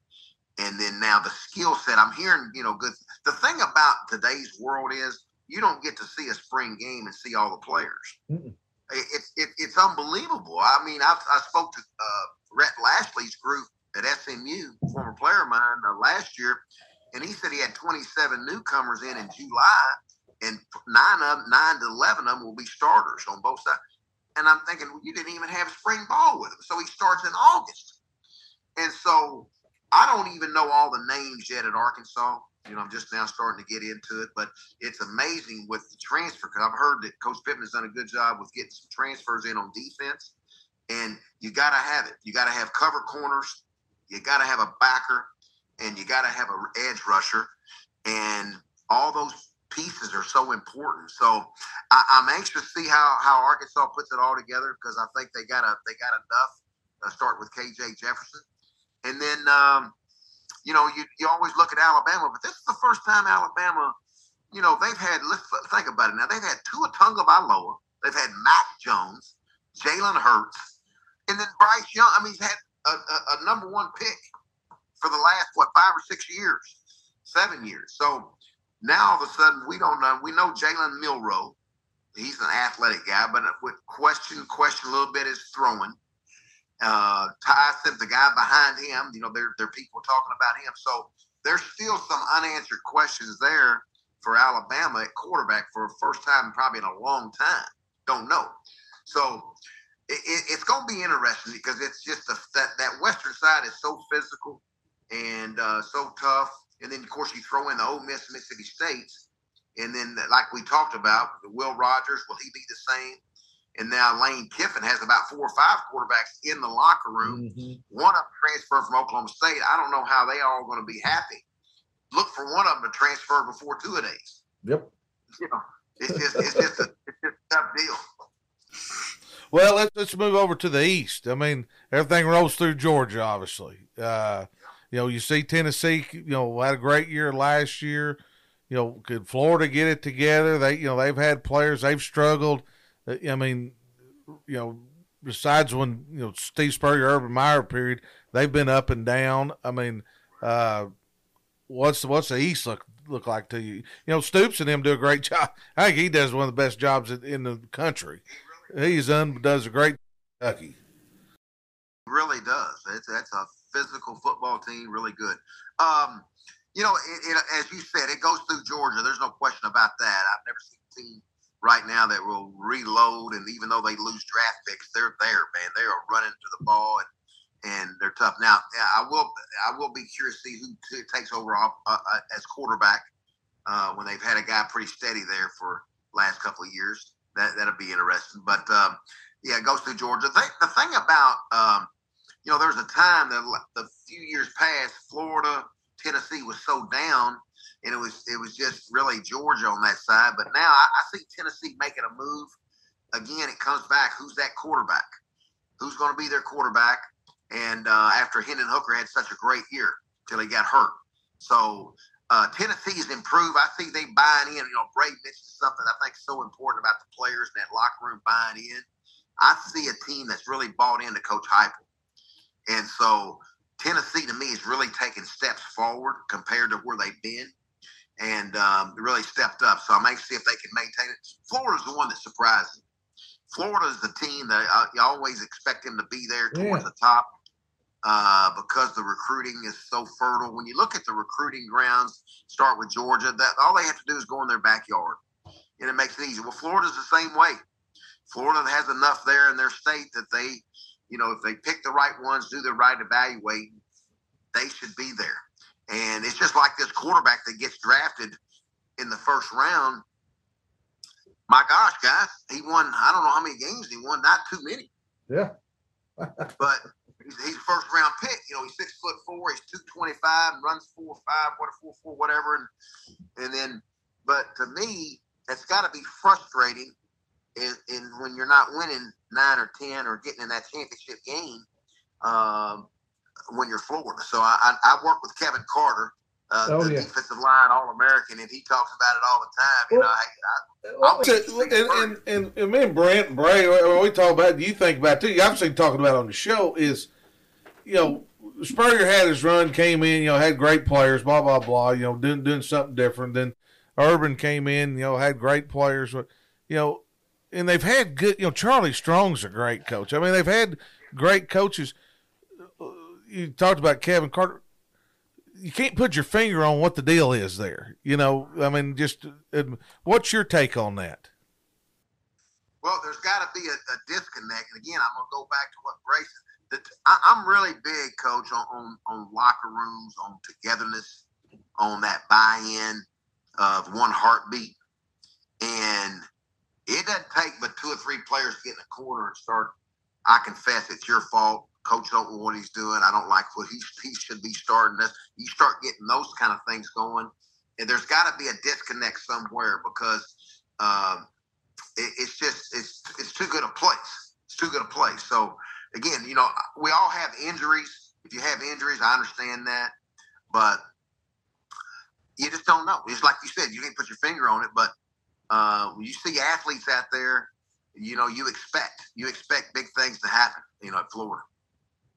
and then now the skill set, I'm hearing, you know, good. The thing about today's world is you don't get to see a spring game and see all the players. Mm-mm. It, it, it, it's unbelievable. I mean, I, I spoke to uh, Rhett Lashlee's group at SMU, former player of mine, uh, last year, and he said he had 27 newcomers in in July, and nine of them, nine to 11 of them will be starters on both sides. And I'm thinking, well, you didn't even have spring ball with him. So he starts in August. And so I don't even know all the names yet at Arkansas. You know, I'm just now starting to get into it, but it's amazing with the transfer because I've heard that Coach Pittman has done a good job with getting some transfers in on defense. And you got to have it. You got to have cover corners. You got to have a backer, and you got to have an edge rusher, and all those pieces are so important. So I, I'm anxious to see how how Arkansas puts it all together because I think they got a they got enough. Uh, start with KJ Jefferson, and then um, you know you you always look at Alabama, but this is the first time Alabama, you know, they've had. Let's think about it now. They've had Tua Tagovailoa. They've had Mac Jones, Jalen Hurts, and then Bryce Young. I mean, he's had a, a, a number one pick for the last what five or six years, seven years. So now all of a sudden we don't know. We know Jalen Milroe. He's an athletic guy, but with question question a little bit is throwing. Uh, Ty Sims, the guy behind him, you know, there there people talking about him. So there's still some unanswered questions there for Alabama at quarterback for the first time probably in a long time. Don't know. So it, it, it's going to be interesting because it's just a, that that western side is so physical and uh, so tough. and then of course you throw in the Ole Miss, Mississippi States, and then like we talked about, Will Rogers will he be the same? And now Lane Kiffin has about four or five quarterbacks in the locker room. Mm-hmm. One of them transferred from Oklahoma State. I don't know how they all going to be happy. Look for one of them to transfer before two of these. Yep. You know, it's just it's just a it's just a tough deal. Well, let's let's move over to the east. I mean, everything rolls through Georgia, obviously. Uh, you know, you see Tennessee. You know, had a great year last year. You know, could Florida get it together? They, you know, they've had players. They've struggled. I mean, you know, besides when you know Steve Spurrier, Urban Meyer period, they've been up and down. I mean, uh, what's what's the East look look like to you? You know, Stoops and him do a great job. I think he does one of the best jobs in the country. He's done does a great Kentucky. Really does. It's that's a physical football team, really good. Um, you know, it, it, as you said, it goes through Georgia. There's no question about that. I've never seen a team right now that will reload. And even though they lose draft picks, they're there, man. They are running to the ball and, and they're tough. Now, I will I will be curious to see who takes over off, uh, uh, as quarterback uh, when they've had a guy pretty steady there for last couple of years. That that'll be interesting. But um, yeah, it goes to Georgia. The, the thing about um, you know, there's a time that the few years past, Florida, Tennessee was so down and it was it was just really Georgia on that side. But now I, I see Tennessee making a move. Again, it comes back. Who's that quarterback? Who's going to be their quarterback? And uh, after Hendon Hooker had such a great year till he got hurt, so uh, Tennessee's improved. I see they buying in. You know, Bray mentioned something I think so important about the players in that locker room buying in. I see a team that's really bought into Coach Heupel, and so Tennessee to me is really taking steps forward compared to where they've been and um, really stepped up. So I'm anxious to see if they can maintain it. Florida's the one that surprised me. Florida is the team that I, you always expect them to be there towards yeah. the top uh, because the recruiting is so fertile. When you look at the recruiting grounds, start with Georgia. That all they have to do is go in their backyard, and it makes it easy. Well, Florida's the same way. Florida has enough there in their state that they, you know, if they pick the right ones, do the right evaluating, they should be there. And it's just like this quarterback that gets drafted in the first round. My gosh, guys, he won. I don't know how many games he won. Not too many. Yeah. but he's, he's first round pick. You know, he's six foot four. He's two twenty five, and runs four five, what four four, whatever. And and then, but to me, it's got to be frustrating. In, in when you're not winning nine or ten or getting in that championship game, um, when you're Florida. So I, I, I work with Kevin Carter, uh, oh, the yeah. defensive line All American, and he talks about it all the time. You well, know, I, I, and, and, and, me and Brent and Bray, when we talk about, you think about too. I've seen talking about on the show is, you know, Spurrier had his run, came in, you know, had great players, blah blah blah, you know, doing doing something different. Then Urban came in, you know, had great players, you know, and they've had good, you know, Charlie Strong's a great coach. I mean, they've had great coaches you talked about Kevin Carter. You can't put your finger on what the deal is there. You know, I mean, just uh, what's your take on that? Well, there's got to be a, a, disconnect. And again, I'm going to go back to what Grace. The, I, am really big, Coach, on, on on locker rooms, on togetherness, on that buy-in of one heartbeat, and it doesn't take but two or three players to get in the corner and start. I confess it's your fault coach don't know what he's doing. I don't like what he he should be starting. This you start getting those kind of things going, and there's got to be a disconnect somewhere because um, it, it's just it's it's too good a place. It's too good a place. So again, you know, we all have injuries. If you have injuries, I understand that, but you just don't know. It's like you said, you can't put your finger on it, but uh, when you see athletes out there, you know, you expect you expect big things to happen. You know, at Florida.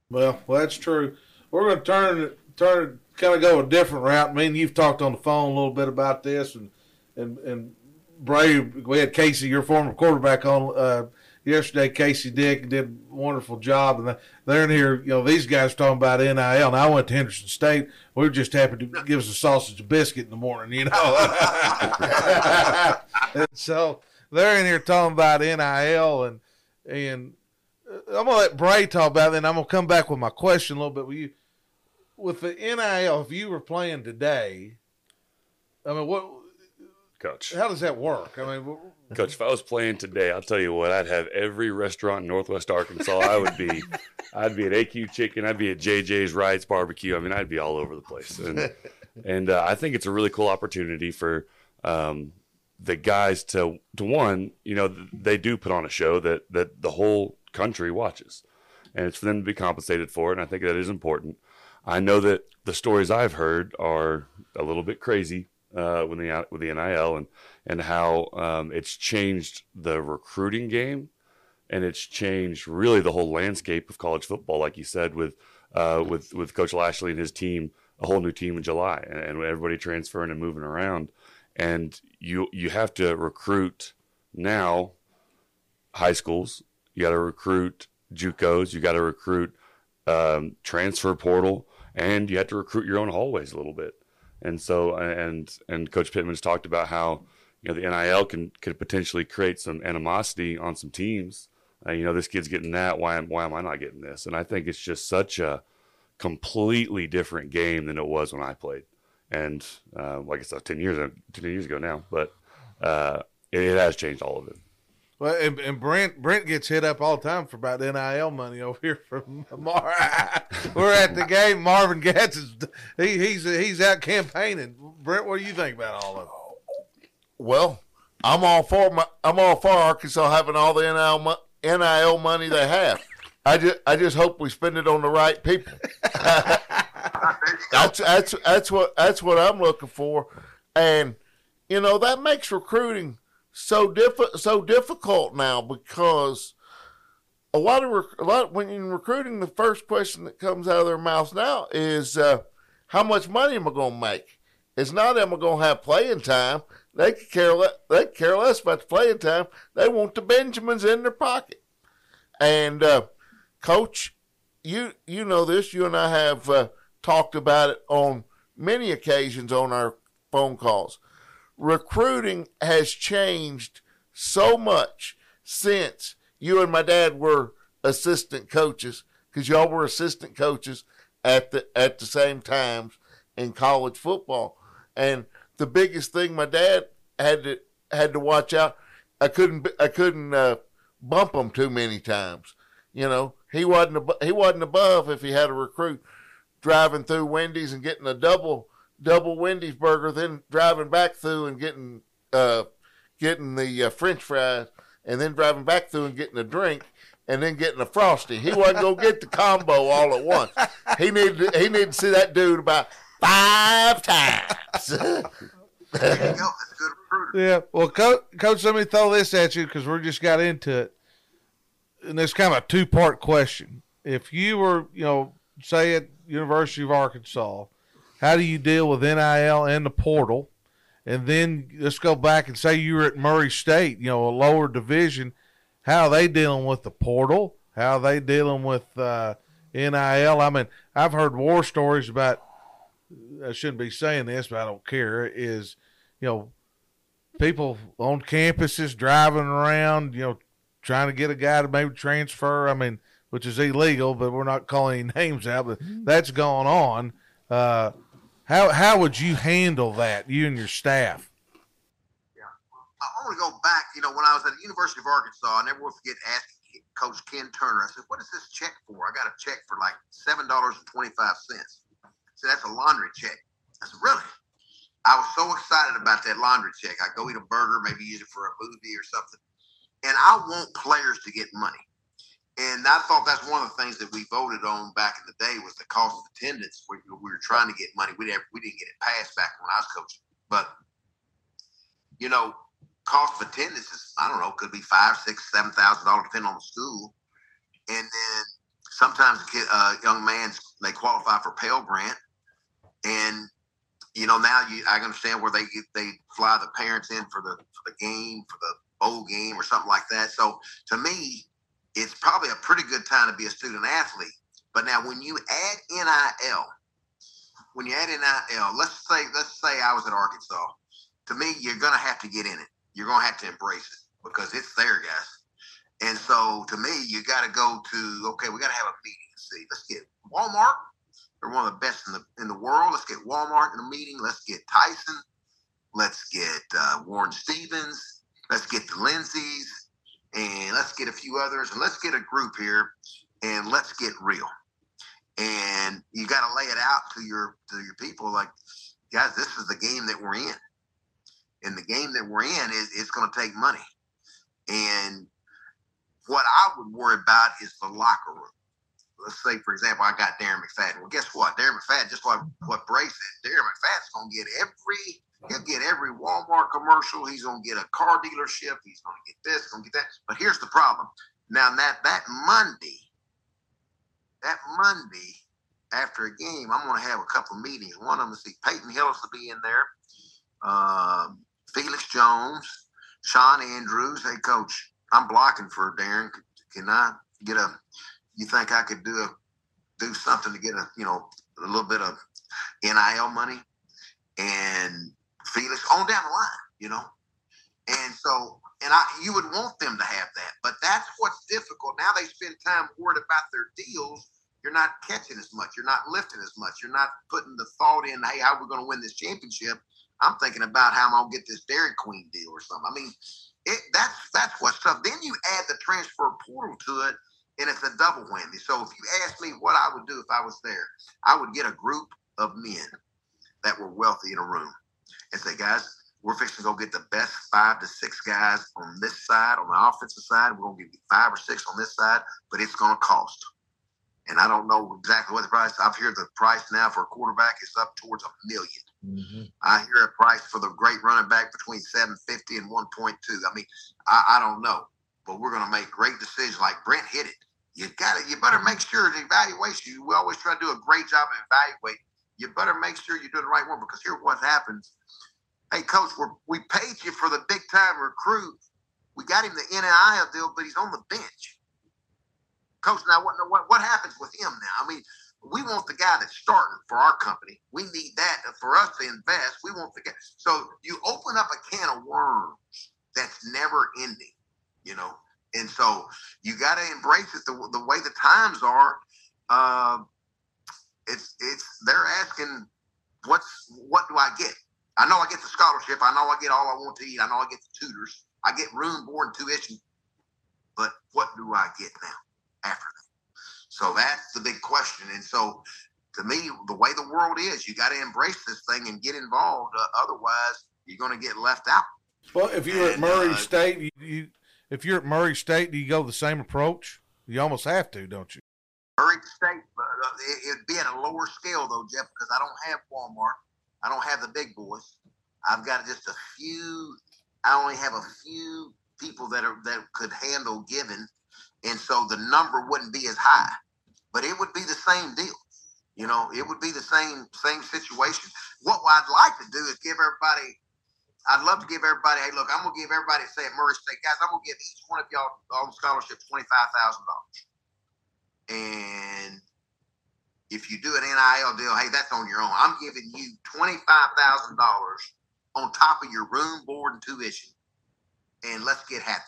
Well, well, that's true. We're going to turn turn kind of go a different route. I mean, you've talked on the phone a little bit about this, and and and Bray, we had Casey, your former quarterback, on uh, yesterday. Casey Dick did a wonderful job, and they're in here. You know, these guys are talking about NIL, and I went to Henderson State. We were just happy to give us a sausage and biscuit in the morning, you know. and so they're in here talking about NIL and and I'm gonna let Bray talk about it, and I'm gonna come back with my question a little bit with you. with the NIL, if you were playing today, I mean, what? Coach. How does that work? I mean, Coach, if I was playing today, I'll tell you what, I'd have every restaurant in Northwest Arkansas. I would be, I'd be at AQ Chicken, I'd be at JJ's Rides Barbecue. I mean, I'd be all over the place, and and uh, I think it's a really cool opportunity for um, the guys to to one, you know, they do put on a show that that the whole country watches, and it's for them to be compensated for it. And I think that is important. I know that the stories I've heard are a little bit crazy uh, with the with the NIL and and how um, it's changed the recruiting game and it's changed really the whole landscape of college football, like you said, with uh, with with Coach Lashlee and his team, a whole new team in July, and, and everybody transferring and moving around, and you you have to recruit now high schools, you got to recruit JUCOs, you got to recruit um, transfer portal, and you have to recruit your own hallways a little bit. And so, and and Coach Pittman's talked about how you know the NIL can could potentially create some animosity on some teams. Uh, you know, this kid's getting that. Why am why am I not getting this? And I think it's just such a completely different game than it was when I played. And uh, like I said, ten years ten years ago now, but uh, it, it has changed all of it. Well, and, and Brent Brent gets hit up all the time for about NIL money over here from Mar. We're at the game. Marvin Gatz is he, he's he's out campaigning. Brent, what do you think about all of it? Well, I'm all for my, I'm all for Arkansas having all the NIL, NIL money they have. I just I just hope we spend it on the right people. that's that's that's what that's what I'm looking for, and you know that makes recruiting so diff- so difficult now because a lot of rec- a lot when you're recruiting, the first question that comes out of their mouths now is uh, how much money am I going to make? It's not am I going to have playing time. They care le- they care less about the playing time. They want the Benjamins in their pocket. And uh, coach, you you know this. You and I have uh, talked about it on many occasions on our phone calls. Recruiting has changed so much since you and my dad were assistant coaches because y'all were assistant coaches at the at the same times in college football. And the biggest thing my dad had to had to watch out. I couldn't I couldn't uh, bump him too many times. You know, he wasn't ab- he wasn't above if he had a recruit driving through Wendy's and getting a double double Wendy's burger, then driving back through and getting uh, getting the uh, French fries, and then driving back through and getting a drink, and then getting a frosty. He wasn't gonna get the combo all at once. He needed to, he needed to see that dude about five times. There you go. That's a good recruiter. Yeah. Well, coach, coach, let me throw this at you because we just got into it, and it's kind of a two part question. If you were, you know, say at University of Arkansas, how do you deal with NIL and the portal? And then let's go back and say you were at Murray State, you know, a lower division. How are they dealing with the portal? How are they dealing with uh, NIL? I mean, I've heard war stories about. I shouldn't be saying this, but I don't care. Is you know, people on campuses driving around, you know, trying to get a guy to maybe transfer. I mean, which is illegal, but we're not calling any names out. But that's going on. Uh, how how would you handle that, you and your staff? Yeah, I want to go back. You know, when I was at the University of Arkansas, I never will forget asking Coach Ken Turner. I said, "What is this check for?" I got a check for like seven dollars and twenty five cents. So that's a laundry check. I said, "Really?" I was so excited about that laundry check. I go eat a burger, maybe use it for a movie or something, and I want players to get money. And I thought that's one of the things that we voted on back in the day was the cost of attendance. We, we were trying to get money. We didn't, we didn't get it passed back when I was coaching. But, you know, cost of attendance is, I don't know, could be five, six, seven thousand dollars depending on the school. And then sometimes a uh, young man's they qualify for Pell Grant. And, you know, now you I understand where they they fly the parents in for the for the game, for the bowl game or something like that. So to me, it's probably a pretty good time to be a student athlete. But now, when you add NIL, when you add NIL, let's say let's say I was at Arkansas. To me, you're gonna have to get in it. You're gonna have to embrace it because it's there, guys. And so, to me, you got to go to okay. We got to have a meeting see. Let's get Walmart. They're one of the best in the in the world. Let's get Walmart in the meeting. Let's get Tyson. Let's get uh, Warren Stevens. Let's get the Lindseys, and let's get a few others, and let's get a group here, and let's get real. And you got to lay it out to your to your people, like, guys, this is the game that we're in, and the game that we're in is it's going to take money. And what I would worry about is the locker room let's say, for example, I got Darren McFadden. Well, guess what? Darren McFadden, just like what Bray said, Darren McFadden's going to get every, he'll get every Walmart commercial. He's going to get a car dealership. He's going to get this, going to get that. But here's the problem. Now, that, that Monday, that Monday after a game, I'm going to have a couple meetings. One of them is see Peyton Hillis will be in there, um, Felix Jones, Shawn Andrews. Hey, coach, I'm blocking for Darren. Can I get a you think I could do a do something to get a you know a little bit of NIL money and Felix on down the line, you know. And so and I you would want them to have that, but that's what's difficult. Now they spend time worried about their deals. You're not catching as much. You're not lifting as much. You're not putting the thought in, hey, how we're going to win this championship. I'm thinking about how I'm going to get this Dairy Queen deal or something. I mean, it, that's that's what's tough. Then you add the transfer portal to it, and it's a double whammy. So if you ask me what I would do if I was there, I would get a group of men that were wealthy in a room and say, guys, we're fixing to go get the best five to six guys on this side, on the offensive side. We're going to give you five or six on this side, but it's going to cost. And I don't know exactly what the price. I've heard the price now for a quarterback is up towards a 1000000 mm-hmm. I hear a price for the great running back between 750 and 1.2. I mean, I, I don't know, but we're going to make great decisions. Like Brent hit it you got it. You better make sure the evaluation. We always try to do a great job of evaluating. You better make sure you do the right one because here's what happens. Hey, coach, we we paid you for the big time recruit. We got him the NIL deal, but he's on the bench. Coach, now what, what what happens with him now? I mean, we want the guy that's starting for our company. We need that for us to invest. We want the guy. So you open up a can of worms that's never ending. You know, and so you got to embrace it the, the way the times are. Uh, it's it's they're asking what's what do I get? I know I get the scholarship. I know I get all I want to eat. I know I get the tutors. I get room, board, and tuition. But what do I get now after that? So that's the big question. And so to me, the way the world is, you got to embrace this thing and get involved. Uh, otherwise, you're going to get left out. Well, if you were at Murray uh, State, you, you if you're at Murray State, do you go the same approach? You almost have to, don't you? Murray State, uh, it'd be at a lower scale though, Jeff, because I don't have Walmart. I don't have the big boys. I've got just a few. I only have a few people that are that could handle giving, and so the number wouldn't be as high. But it would be the same deal. You know, it would be the same same situation. What I'd like to do is give everybody I'd love to give everybody, hey, look, I'm to give everybody, say at Murray State, guys, I'm to give each one of y'all on scholarship $25,000. And if you do an NIL deal, hey, that's on your own. I'm giving you $25,000 on top of your room, board, and tuition. And let's get happy.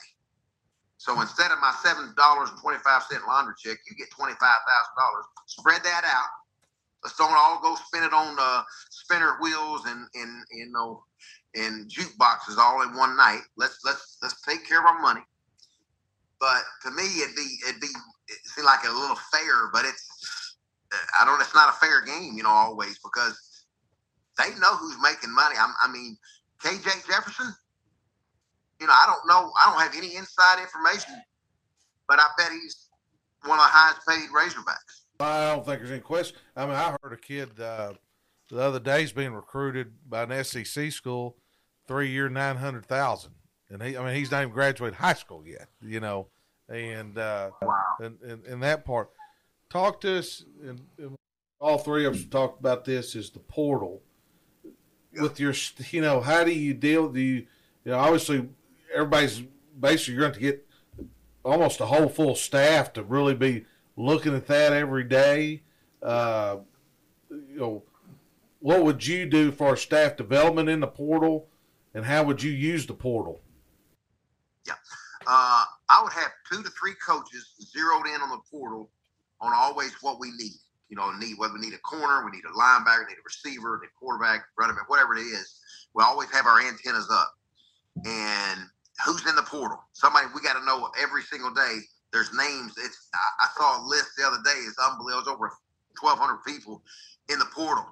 So instead of my $7.25 laundry check, you get $25,000. Spread that out. Let's don't all go spend it on uh, spinner wheels and, and, you know, and jukeboxes all in one night. Let's let's let's take care of our money. But to me, it'd be it'd be it seemed like a little fair, but it's I don't. It's not a fair game, you know, always because they know who's making money. I, I mean, KJ Jefferson. You know, I don't know. I don't have any inside information, but I bet he's one of the highest paid Razorbacks. I don't think there's any question. I mean, I heard a kid. Uh, the other day he's being recruited by an SEC school, three year nine hundred thousand, and he I mean he's not even graduated high school yet, you know, and uh, wow. and, and, and that part. Talk to us, and, and all three of us talked about this is the portal. With your, you know, how do you deal? Do you, you know, obviously everybody's basically you're going to get almost a whole full staff to really be looking at that every day. Uh, you know, what would you do for staff development in the portal, and how would you use the portal? Yeah, uh, I would have two to three coaches zeroed in on the portal on always what we need. you know, need whether we need a corner, we need a linebacker, we need a receiver, need a quarterback, running back, whatever it is. We always have our antennas up. And who's in the portal? Somebody we got to know every single day. There's names. It's I, I saw a list the other day. It's unbelievable. It's over 1,200 people in the portal.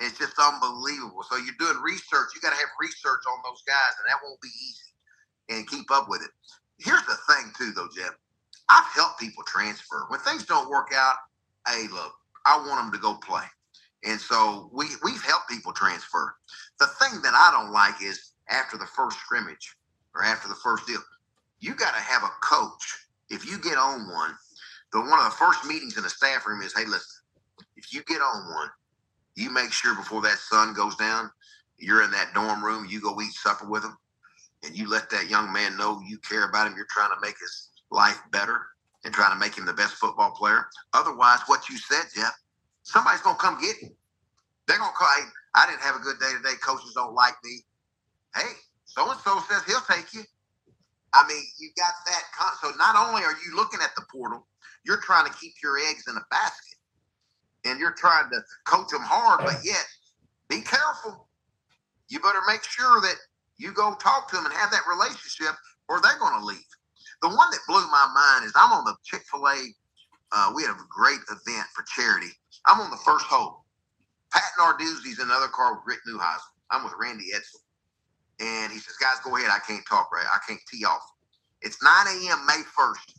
It's just unbelievable. So you're doing research. You got to have research on those guys, and that won't be easy. And keep up with it. Here's the thing, too, though, Jeff. I've helped people transfer when things don't work out. Hey, look, I want them to go play, and so we we've helped people transfer. The thing that I don't like is after the first scrimmage or after the first deal, you got to have a coach. If you get on one, the one of the first meetings in the staff room is, hey, listen, if you get on one, you make sure before that sun goes down, you're in that dorm room, you go eat supper with him, and you let that young man know you care about him, you're trying to make his life better and trying to make him the best football player. Otherwise, what you said, Jeff, somebody's gonna come get him. They're gonna call. Hey, I didn't have a good day today. Coaches don't like me. Hey, so and so says he'll take you. I mean, you got that. Con- so not only are you looking at the portal, you're trying to keep your eggs in a basket and you're trying to coach them hard, but yet be careful. You better make sure that you go talk to them and have that relationship, or they're going to leave. The one that blew my mind is I'm on the Chick Fil A. Uh, we had a great event for charity. I'm on the first hole. Pat Narduzzi's in another car with Rick Neuheisel. I'm with Randy Edsall. And he says, guys, go ahead. I can't talk right. I can't tee off. It's 9 a.m. May 1st.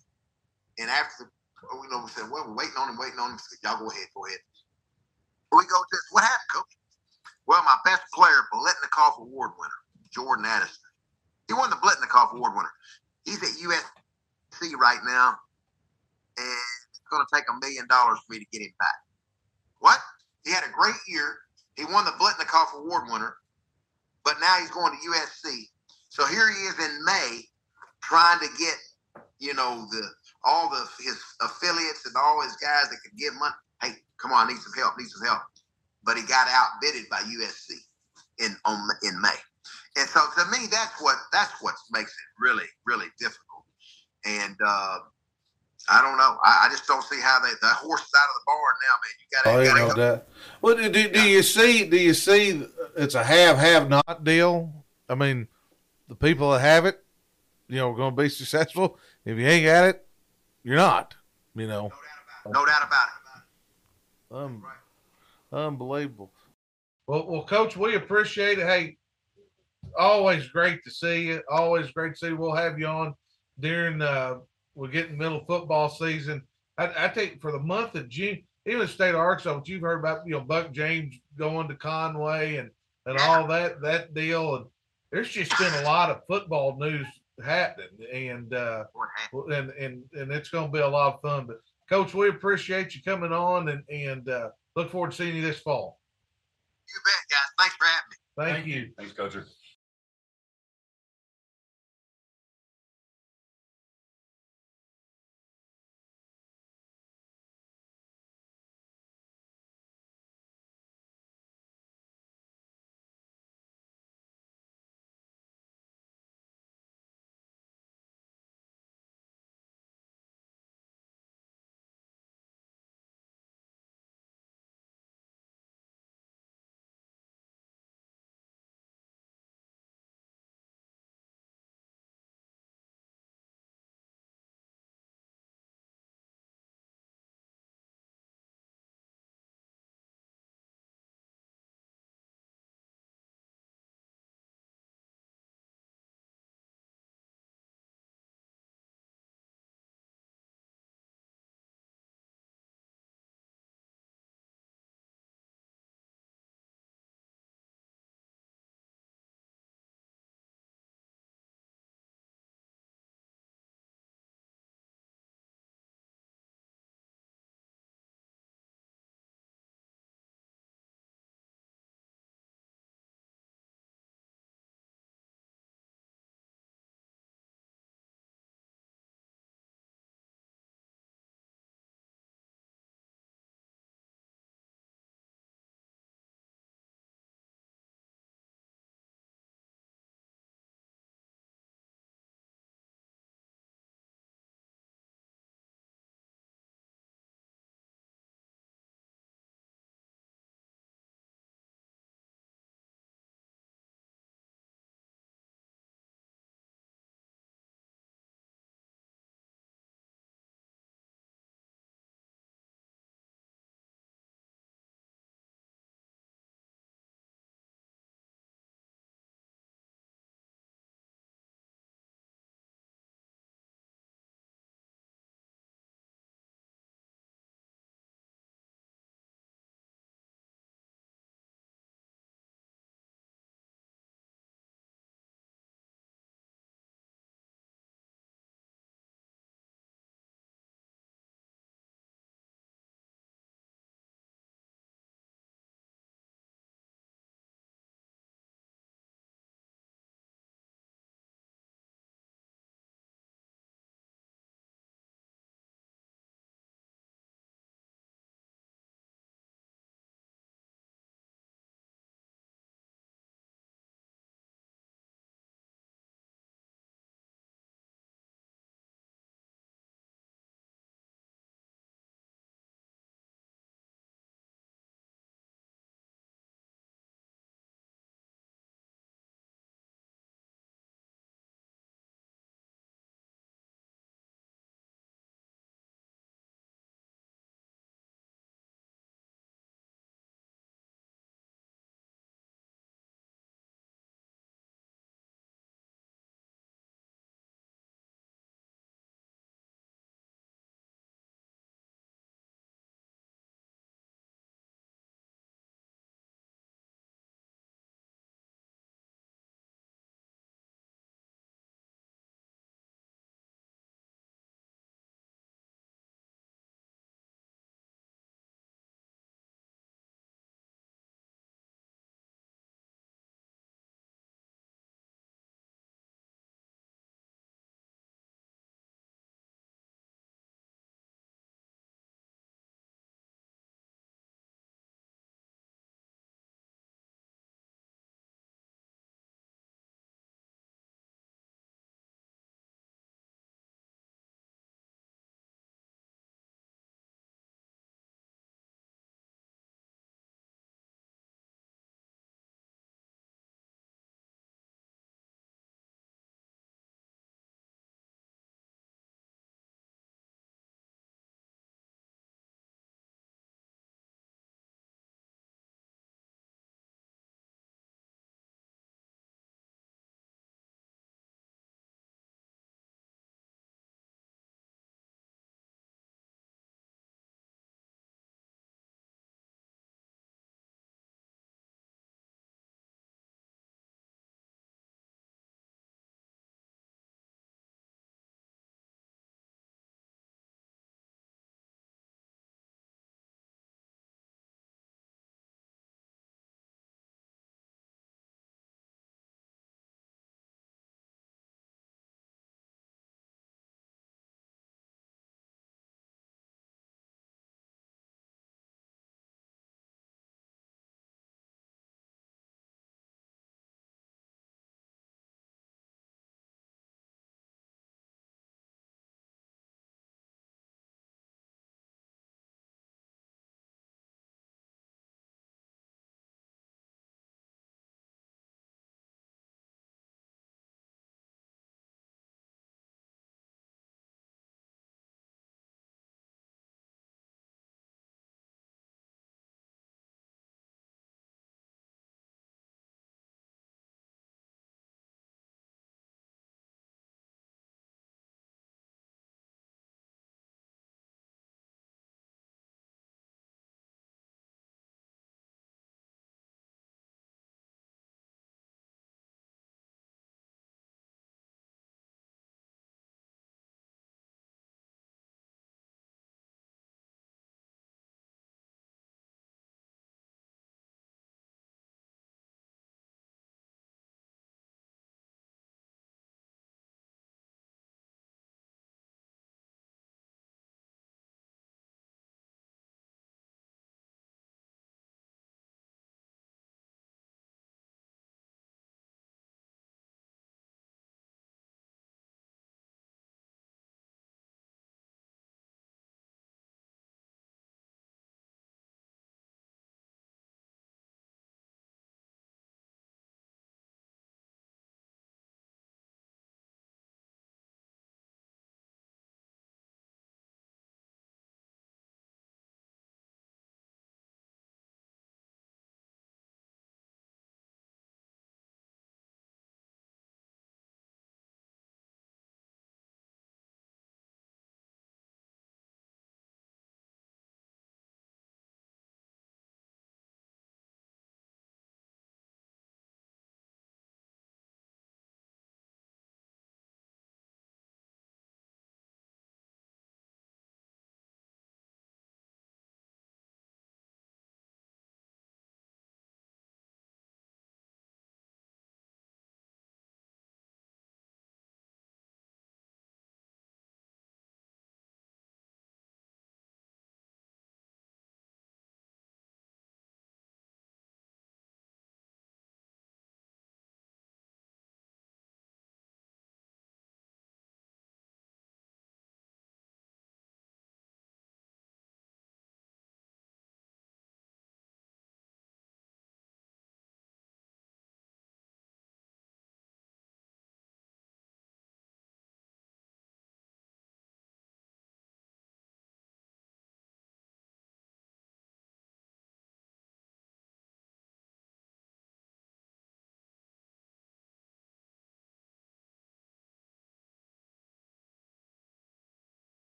And after the Oh, you know, we said, well, we're waiting on him, waiting on him. Y'all go ahead, go ahead. We go to what happened, coach? Well, my best player, Biletnikoff Award winner, Jordan Addison. He won the Biletnikoff Award winner. He's at USC right now, and it's going to take a million dollars for me to get him back. What? He had a great year. He won the Biletnikoff Award winner, but now he's going to USC. So here he is in May trying to get, you know, the all the his affiliates and all his guys that could give money. Hey, come on, I need some help, need some help. But he got outbidded by USC in on in May. And so to me, that's what that's what makes it really, really difficult. And uh, I don't know. I, I, just don't see how they the horse is out of the barn now, man. You got to. Oh, you know that. Well, do, do, do you see? Do you see? It's a have have not deal. I mean, the people that have it, you know, are going to be successful. If you ain't got it, you're not. You know. No doubt about it. Um, unbelievable. Well, well, Coach, we appreciate it. Hey, always great to see you. Always great to see you. We'll have you on during uh, we're getting middle football season. I, I think for the month of June, even the state of Arkansas, what you've heard about, you know, Buck James going to Conway and and all that that deal, and there's just been a lot of football news happening, and uh, and and and it's going to be a lot of fun. But coach, we appreciate you coming on, and and uh, look forward to seeing you this fall. You bet, guys. Thanks for having me. Thank, Thank you. you. Thanks, coacher.